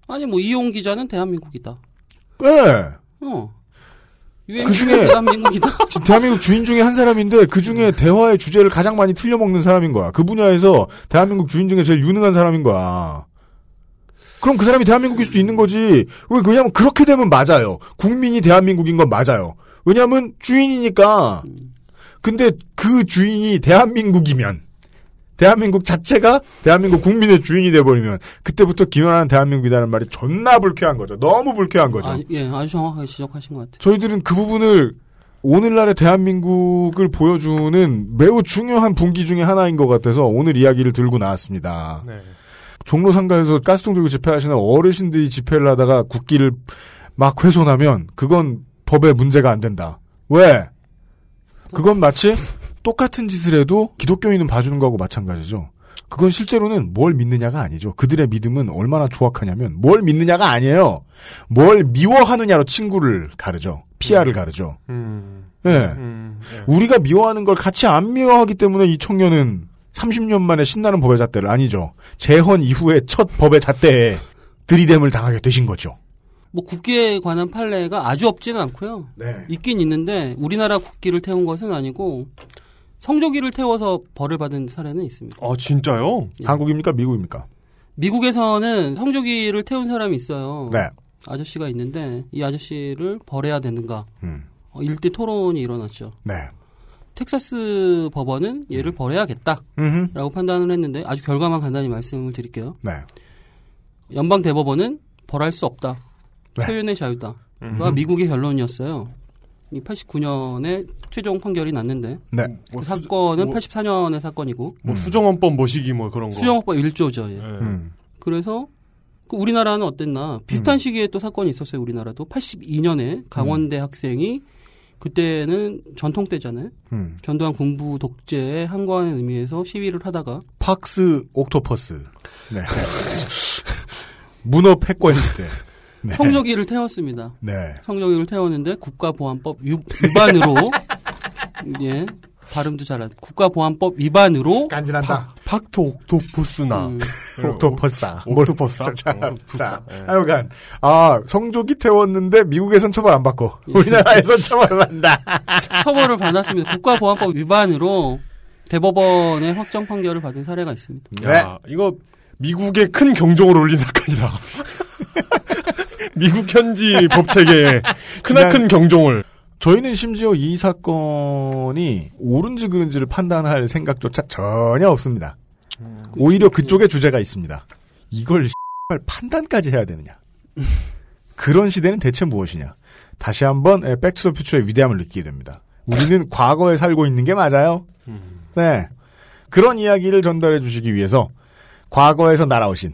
아니 뭐 이용 기자는 대한민국이다. 예. 어. 유엔 그 중에- 대한민국이다. [LAUGHS] 대한민국 주인 중에 한 사람인데 그 중에 대화의 주제를 가장 많이 틀려먹는 사람인 거야. 그 분야에서 대한민국 주인 중에 제일 유능한 사람인 거야. 그럼 그 사람이 대한민국일 수도 있는 거지. 왜, 왜냐면 그렇게 되면 맞아요. 국민이 대한민국인 건 맞아요. 왜냐면 주인이니까. 근데 그 주인이 대한민국이면, 대한민국 자체가 대한민국 국민의 주인이 돼버리면, 그때부터 김연아는 대한민국이라는 말이 존나 불쾌한 거죠. 너무 불쾌한 거죠. 아, 예, 아주 정확하게 지적하신 것 같아요. 저희들은 그 부분을 오늘날의 대한민국을 보여주는 매우 중요한 분기 중의 하나인 것 같아서 오늘 이야기를 들고 나왔습니다. 네. 종로 상가에서 가스통 들고 집회하시는 어르신들이 집회를 하다가 국기를 막 훼손하면 그건 법에 문제가 안 된다. 왜? 그건 마치 똑같은 짓을 해도 기독교인은 봐주는 거하고 마찬가지죠. 그건 실제로는 뭘 믿느냐가 아니죠. 그들의 믿음은 얼마나 조악하냐면 뭘 믿느냐가 아니에요. 뭘 미워하느냐로 친구를 가르죠. 피아를 가르죠. 음. 예. 음, 예. 우리가 미워하는 걸 같이 안 미워하기 때문에 이 청년은 30년 만에 신나는 법의 잣대를 아니죠. 재헌 이후에 첫 법의 잣대에 들이댐을 당하게 되신 거죠. 뭐 국기에 관한 판례가 아주 없지는 않고요. 네. 있긴 있는데 우리나라 국기를 태운 것은 아니고 성조기를 태워서 벌을 받은 사례는 있습니다. 아 진짜요? 한국입니까? 미국입니까? 미국에서는 성조기를 태운 사람이 있어요. 네. 아저씨가 있는데 이 아저씨를 벌해야 되는가? 음. 어, 일대 토론이 일어났죠. 네. 텍사스 법원은 얘를 벌해야겠다라고 음흠. 판단을 했는데 아주 결과만 간단히 말씀을 드릴게요. 네. 연방 대법원은 벌할 수 없다. 네. 표현의 자유다. 가 미국의 결론이었어요. 이 89년에 최종 판결이 났는데 네. 그 사건은 뭐- 84년의 사건이고 뭐 수정헌법 모시기 뭐 그런 거. 수영법 1조죠. 예. 예. 음. 그래서 그 우리나라는 어땠나 비슷한 시기에 또 사건이 있었어요. 우리나라도 82년에 강원대 학생이 그때는 전통 때잖아요. 음. 전두환 군부 독재의 항거하는 의미에서 시위를 하다가 팍스 옥토퍼스. 네. 문어 패권 시대. 네. 성조기를 태웠습니다. 네. 성조기를 태웠는데 국가보안법 유- 위반으로 [LAUGHS] 예 발음도 잘안 국가보안법 위반으로 간지난다. 팍토 옥토푸스나. 음, [LAUGHS] 옥토퍼스다. 옥토퍼스다. 자, 어, 자, 예. 하여간 아 성조기 태웠는데 미국에선 처벌 안 받고 우리나라에선 [LAUGHS] 처벌을 한다. 처벌을 받았습니다. 국가보안법 위반으로 대법원의 확정 판결을 받은 사례가 있습니다. 야, 이거 미국의 큰 경종을 울린 사건이다. 미국 현지 [LAUGHS] 법 체계에 크나큰 경종을. 저희는 심지어 이 사건이 옳은지 그른지를 판단할 생각조차 전혀 없습니다. 오히려 그쪽에 주제가 있습니다. 이걸 판단까지 해야 되느냐. [LAUGHS] 그런 시대는 대체 무엇이냐. 다시 한번 백투더 퓨처의 위대함을 느끼게 됩니다. 우리는 [LAUGHS] 과거에 살고 있는 게 맞아요. 네. 그런 이야기를 전달해 주시기 위해서 과거에서 날아오신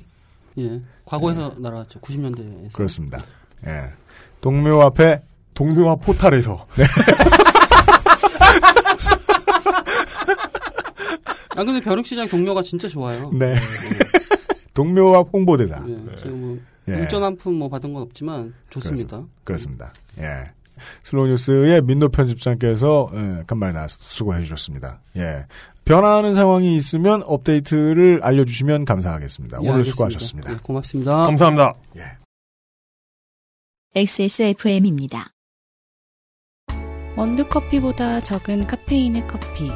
예. 과거에서 날아왔죠. 90년대에서. 그렇습니다. 예. 동묘 앞에 동묘 앞 포탈에서. [LAUGHS] 아 근데 벼룩시장 동묘가 진짜 좋아요. 네. [LAUGHS] 동묘 앞 홍보대사. 예. 지금 뭐 예. 일전 한푼 뭐 받은 건 없지만 좋습니다. 그렇습니다. 예. 슬로우 뉴스의 민노 편집장께서 예, 간만에 나와서 수고해 주셨습니다. 예. 변화하는 상황이 있으면 업데이트를 알려주시면 감사하겠습니다. 예, 오늘 알겠습니다. 수고하셨습니다. 예, 고맙습니다. 감사합니다. XSFM입니다. 원두 커피보다 적은 카페인의 커피.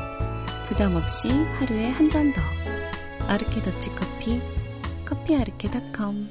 부담 없이 하루에 한 잔 더. 아르케 더치 커피. 커피아르케닷컴.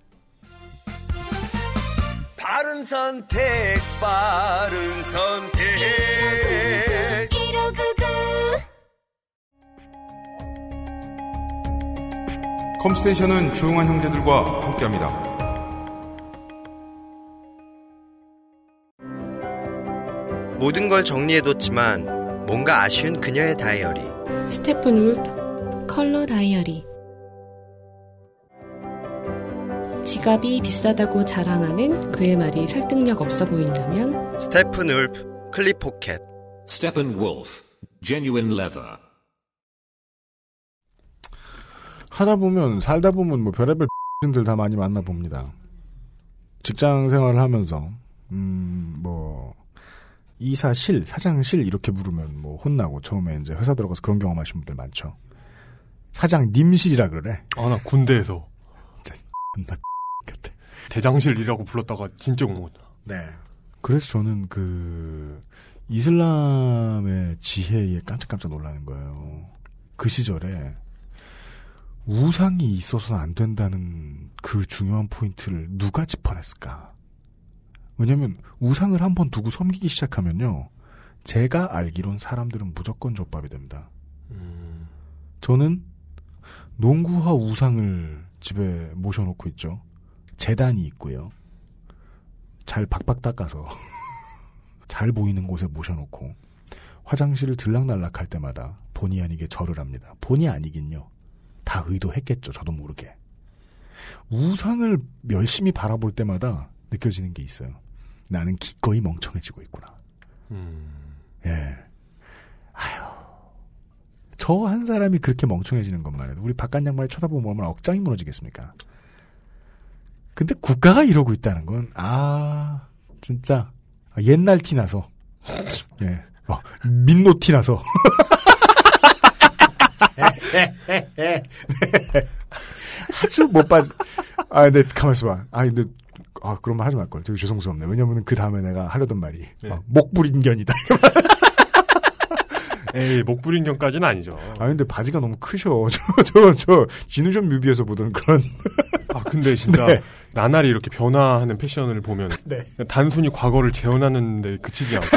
바른 선택, 바른 선택. 컴스테이션은 조용한 형제들과 함께합니다. 모든 걸 정리해뒀지만 뭔가 아쉬운 그녀의 다이어리. 스테픈 울프 컬러 다이어리. 지갑이 비싸다고 자랑하는 그의 말이 설득력 없어 보인다면 스테픈 울프 클립 포켓. Steppenwolf, genuine leather. 하다 보면 살다 보면 뭐 별의별 X들 다 많이 만나 봅니다. 직장 생활을 하면서 음뭐 이사실, 사장실 이렇게 부르면 뭐 혼나고 처음에 이제 회사 들어가서 그런 경험하신 분들 많죠. 사장 님실이라 그래. 아, 나 군대에서. 나 대장실이라고 불렀다가 진짜 공모다. 네. 그래서 저는 그 이슬람의 지혜에 깜짝깜짝 놀라는 거예요. 그 시절에 우상이 있어서는 안 된다는 그 중요한 포인트를 누가 짚어냈을까? 왜냐면 우상을 한번 두고 섬기기 시작하면요. 제가 알기론 사람들은 무조건 족밥이 됩니다. 저는 농구화 우상을 집에 모셔놓고 있죠. 재단이 있고요. 잘 박박 닦아서 [LAUGHS] 잘 보이는 곳에 모셔놓고 화장실을 들락날락할 때마다 본의 아니게 절을 합니다. 본의 아니긴요. 다 의도했겠죠. 저도 모르게. 우상을 열심히 바라볼 때마다 느껴지는 게 있어요. 나는 기꺼이 멍청해지고 있구나. 예. 아휴. 저 한 사람이 그렇게 멍청해지는 것만 해도 우리 바깥 양말에 쳐다보면 얼마나 억장이 무너지겠습니까? 근데 국가가 이러고 있다는 건, 아, 진짜, 옛날 티 나서, 예, 어, 민노 티 나서. [LAUGHS] 아주 못 봤, 아, 근데 가만있어 봐. 아, 근데, 아, 그런 말 하지 말걸. 되게 죄송스럽네. 왜냐면 그 다음에 내가 하려던 말이, 막 목불인견이다. [LAUGHS] 에이, 목불인견까지는 아니죠. 아, 근데 바지가 너무 크셔. [LAUGHS] 저, 저, 저, 진우션 뮤비에서 보던 그런. 아, 근데 진짜 네. 나날이 이렇게 변화하는 패션을 보면 네. 단순히 과거를 재현하는데 그치지 않고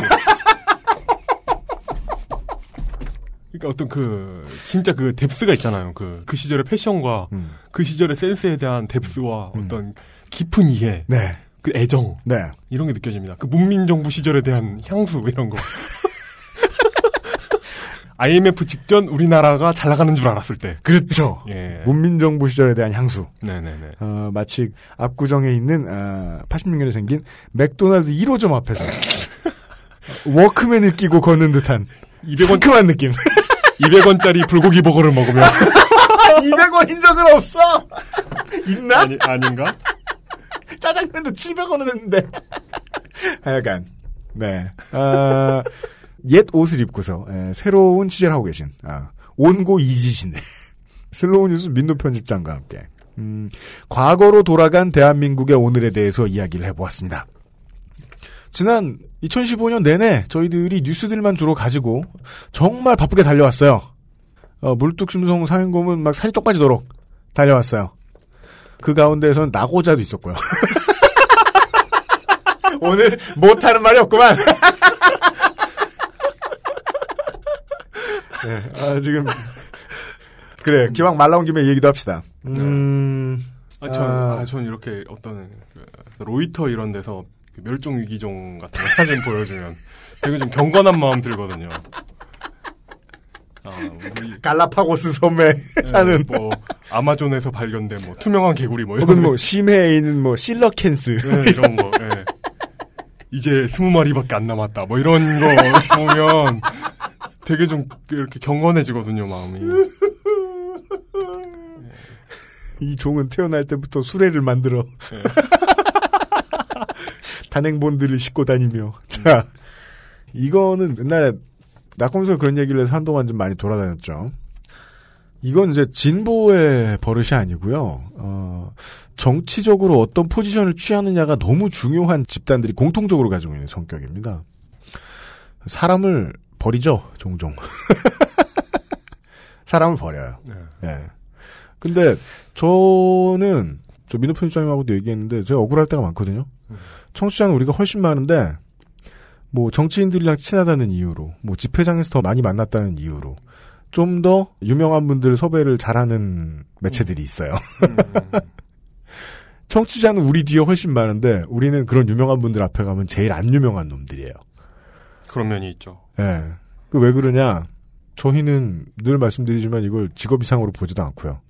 그러니까 어떤 그 진짜 그 뎁스가 있잖아요. 그그 시절의 패션과 음. 그 시절의 센스에 대한 뎁스와 어떤 깊은 이해, 네. 그 애정 네. 이런 게 느껴집니다. 그 문민정부 시절에 대한 향수 이런 거. IMF 직전 우리나라가 잘 나가는 줄 알았을 때. 그렇죠. 예. 문민정부 시절에 대한 향수. 네네네. 어, 마치 압구정에 있는 어, 86년에 생긴 맥도날드 1호점 앞에서 [LAUGHS] 워크맨을 끼고 걷는 듯한 200원 상큼한 느낌. [LAUGHS] 200원짜리 불고기 버거를 먹으면 [LAUGHS] 200원인 적은 없어. 있나? 아니, 아닌가? 짜장면도 700원은 했는데. 하여간 네. 어, 옛 옷을 입고서 에, 새로운 취재를 하고 계신 아, 온고 이지신의 [LAUGHS] 슬로우 뉴스 민노 편집장과 함께 음, 과거로 돌아간 대한민국의 오늘에 대해서 이야기를 해보았습니다. 지난 2015년 내내 저희들이 뉴스들만 주로 가지고 정말 바쁘게 달려왔어요. 어, 물뚝심송 상행곰은 막 살이 쪽 빠지도록 달려왔어요. 그 가운데에서는 나고자도 있었고요. [LAUGHS] 오늘 못하는 말이 없구만. [LAUGHS] 네, 아, 지금 그래 기왕 말 나온 김에 얘기도 합시다. 음, 아, 전, 아, 아, 전 이렇게 어떤 그 로이터 이런 데서 그 멸종 위기종 같은 거 사진 보여주면 되게 좀 경건한 마음 들거든요. 아, 우리 갈라파고스 섬에 예, 사는 뭐 아마존에서 발견된 뭐 투명한 개구리 뭐 이런 혹은 뭐 심해에 있는 뭐 실러캔스 네, 이런 거. 예. 이제 스무 마리밖에 안 남았다. 뭐 이런 거 보면 되게 좀 이렇게 경건해지거든요 마음이. 이 종은 태어날 때부터 수레를 만들어 예. [LAUGHS] 단행본들을 싣고 다니며 자 이거는 옛날에 낙검에서 그런 얘기를 해서 한동안 좀 많이 돌아다녔죠. 이건 이제 진보의 버릇이 아니고요. 어, 정치적으로 어떤 포지션을 취하느냐가 너무 중요한 집단들이 공통적으로 가지고 있는 성격입니다. 사람을 버리죠, 종종. [LAUGHS] 사람을 버려요. 네. 예. 근데 저는 저 민호 편집장님하고도 얘기했는데 제가 억울할 때가 많거든요. 청취자는 우리가 훨씬 많은데 뭐 정치인들이랑 친하다는 이유로 뭐 집회장에서 더 많이 만났다는 이유로 좀 더 유명한 분들 섭외를 잘하는 매체들이 있어요. [LAUGHS] 청취자는 우리 뒤에 훨씬 많은데 우리는 그런 유명한 분들 앞에 가면 제일 안 유명한 놈들이에요. 그런 면이 있죠. 예. 그 왜 그러냐? 저희는 늘 말씀드리지만 이걸 직업 이상으로 보지도 않고요.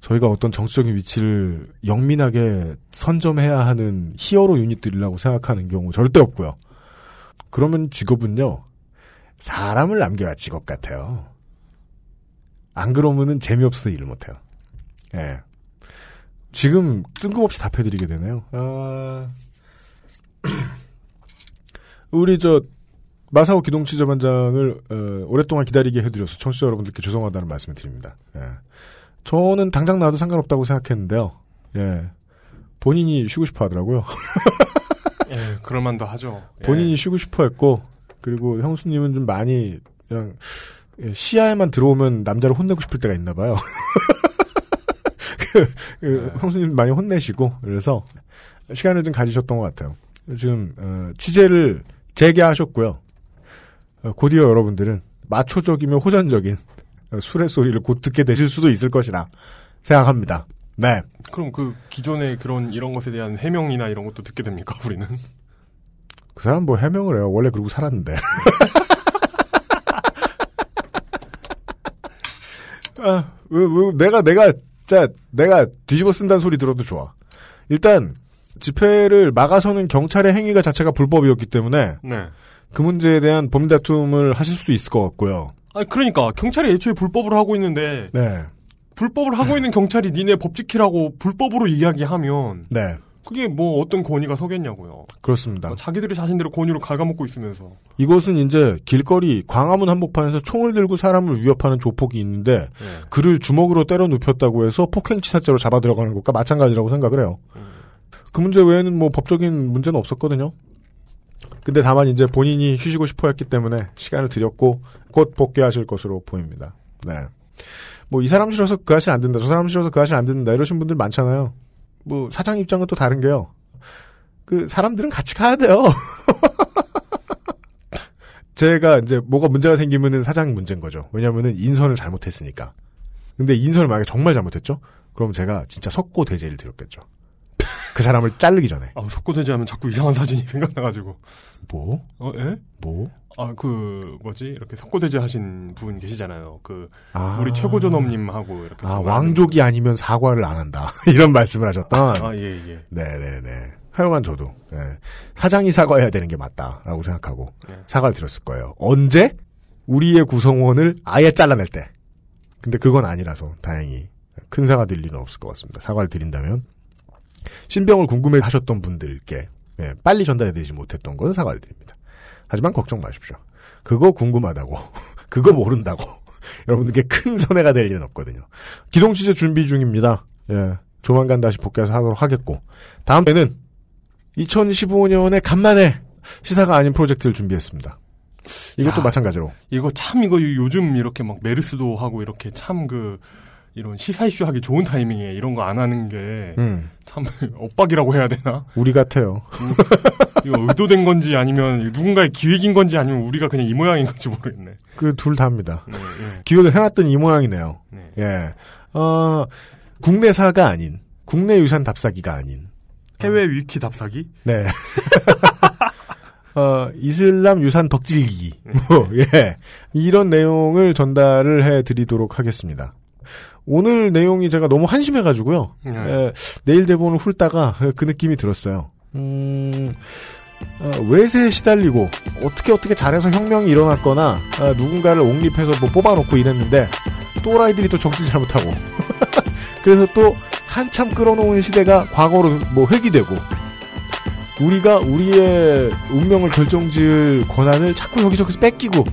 저희가 어떤 정치적인 위치를 영민하게 선점해야 하는 히어로 유닛들이라고 생각하는 경우 절대 없고요. 그러면 직업은요, 사람을 남겨야 직업 같아요. 안 그러면은 재미없어서 일을 못해요. 예. 지금 뜬금없이 답해드리게 되네요. 아... [CLEARS THROAT] 우리 저 마사오 기동 취재반장을 어, 오랫동안 기다리게 해드려서 청취자 여러분들께 죄송하다는 말씀을 드립니다. 예. 저는 당장 나와도 상관없다고 생각했는데요. 예. 본인이 쉬고 싶어 하더라고요. 예, 그럴만도 하죠. 예. 본인이 쉬고 싶어 했고, 그리고 형수님은 좀 많이, 그냥, 예, 시야에만 들어오면 남자를 혼내고 싶을 때가 있나 봐요. [LAUGHS] 그, 형수님 많이 혼내시고 그래서 시간을 좀 가지셨던 것 같아요. 지금 어, 취재를 재개하셨고요. 어, 곧이어 여러분들은 마초적이며 호전적인 어, 술의 소리를 곧 듣게 되실 수도 있을 것이라 생각합니다. 네. 그럼 그 기존의 그런 이런 것에 대한 해명이나 이런 것도 듣게 됩니까 우리는? 그 사람 뭐 해명을 해요. 원래 그러고 살았는데. [LAUGHS] 아, 왜, 왜, 내가, 내가, 자, 내가 뒤집어 쓴다는 소리 들어도 좋아. 일단, 집회를 막아서는 경찰의 행위가 자체가 불법이었기 때문에, 네. 그 문제에 대한 법리 다툼을 하실 수도 있을 것 같고요. 아 그러니까 경찰이 애초에 불법을 하고 있는데 네. 불법을 하고 있는 경찰이 니네 법 지키라고 불법으로 이야기하면 네. 그게 뭐 어떤 권위가 서겠냐고요. 그렇습니다. 뭐 자기들이 자신들의 권위로 갉아먹고 있으면서. 이것은 이제 길거리 광화문 한복판에서 총을 들고 사람을 위협하는 조폭이 있는데 그를 주먹으로 때려 눕혔다고 해서 폭행치사죄로 잡아 들어가는 것과 마찬가지라고 생각을 해요. 그 문제 외에는 뭐 법적인 문제는 없었거든요. 근데 다만 이제 본인이 쉬시고 싶어 했기 때문에 시간을 드렸고 곧 복귀하실 것으로 보입니다. 네. 뭐 이 사람 싫어서 그 아실 안 된다. 저 사람 싫어서 그 아실 안 된다. 이러신 분들 많잖아요. 뭐 사장 입장은 또 다른 게요. 그 사람들은 같이 가야 돼요. [LAUGHS] 제가 이제 뭐가 문제가 생기면은 사장 문제인 거죠. 왜냐면은 인선을 잘못했으니까. 근데 인선을 만약에 정말 잘못했죠? 그럼 제가 진짜 석고 대제를 드렸겠죠. 그 사람을 자르기 전에. 아, 석고대제하면 자꾸 이상한 사진이 [LAUGHS] 생각나가지고. 뭐? 어, 예? 뭐? 아, 그, 뭐지? 이렇게 석고대제 하신 분 계시잖아요. 그, 아. 우리 최고전업님하고 이렇게. 아, 왕족이 아니면 사과를 안 한다. [LAUGHS] 이런 말씀을 하셨던. 아, 예, 예. 네네네. 하여간 저도, 예. 사장이 사과해야 되는 게 맞다라고 생각하고, 네. 사과를 드렸을 거예요. 언제? 우리의 구성원을 아예 잘라낼 때. 근데 그건 아니라서, 다행히. 큰 사과 드릴 일은 없을 것 같습니다. 사과를 드린다면. 신병을 궁금해 하셨던 분들께, 예, 빨리 전달해드리지 못했던 건 사과를 드립니다. 하지만 걱정 마십시오. 그거 궁금하다고, [LAUGHS] 그거 모른다고, [LAUGHS] 여러분들께 큰 손해가 될 일은 없거든요. 기동 취재 준비 중입니다. 예, 조만간 다시 복귀해서 하도록 하겠고, 다음 에는 2015년에 간만에 시사가 아닌 프로젝트를 준비했습니다. 이것도 야, 마찬가지로. 이거 참 이거 요즘 이렇게 막 메르스도 하고 이렇게 참 그 이런 시사 이슈 하기 좋은 타이밍에 이런 거 안 하는 게 음. 참 [LAUGHS] 엇박이라고 해야 되나? 우리 같아요. 음, [LAUGHS] 이거 의도된 건지 아니면 누군가의 기획인 건지 아니면 우리가 그냥 이 모양인 건지 모르겠네. 그 둘 다입니다. 네, 네. 기획을 해놨더니 이 모양이네요. 예. 어, 국내사가 아닌, 국내 유산 답사기가 아닌, 해외 위키 답사기? 네. [LAUGHS] 어, 이슬람 유산 덕질기. 뭐, 예. 이런 내용을 전달을 해 드리도록 하겠습니다. 오늘 내용이 제가 너무 한심해가지고요. 네. 예, 내일 대본을 훑다가 그 느낌이 들었어요. 음, 어, 외세에 시달리고 어떻게 어떻게 잘해서 혁명이 일어났거나 아, 누군가를 옹립해서 뭐 뽑아놓고 이랬는데 또라이들이 또 정치 잘못하고 [LAUGHS] 그래서 또 한참 끌어놓은 시대가 과거로 뭐 회귀되고 우리가 우리의 운명을 결정지을 권한을 자꾸 여기저기서 뺏기고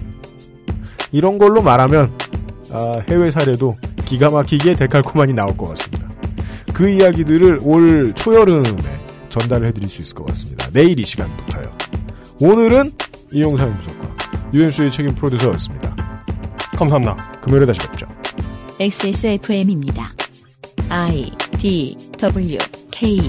이런 걸로 말하면 아, 해외 사례도 기가 막히게 데칼코만이 나올 것 같습니다. 그 이야기들을 올 초여름에 전달을 해드릴 수 있을 것 같습니다. 내일 이 시간부터요. 오늘은 이용상 부석과 유엔수의 책임 프로듀서였습니다. 감사합니다. 금요일에 다시 뵙죠. XSFM입니다. I D W K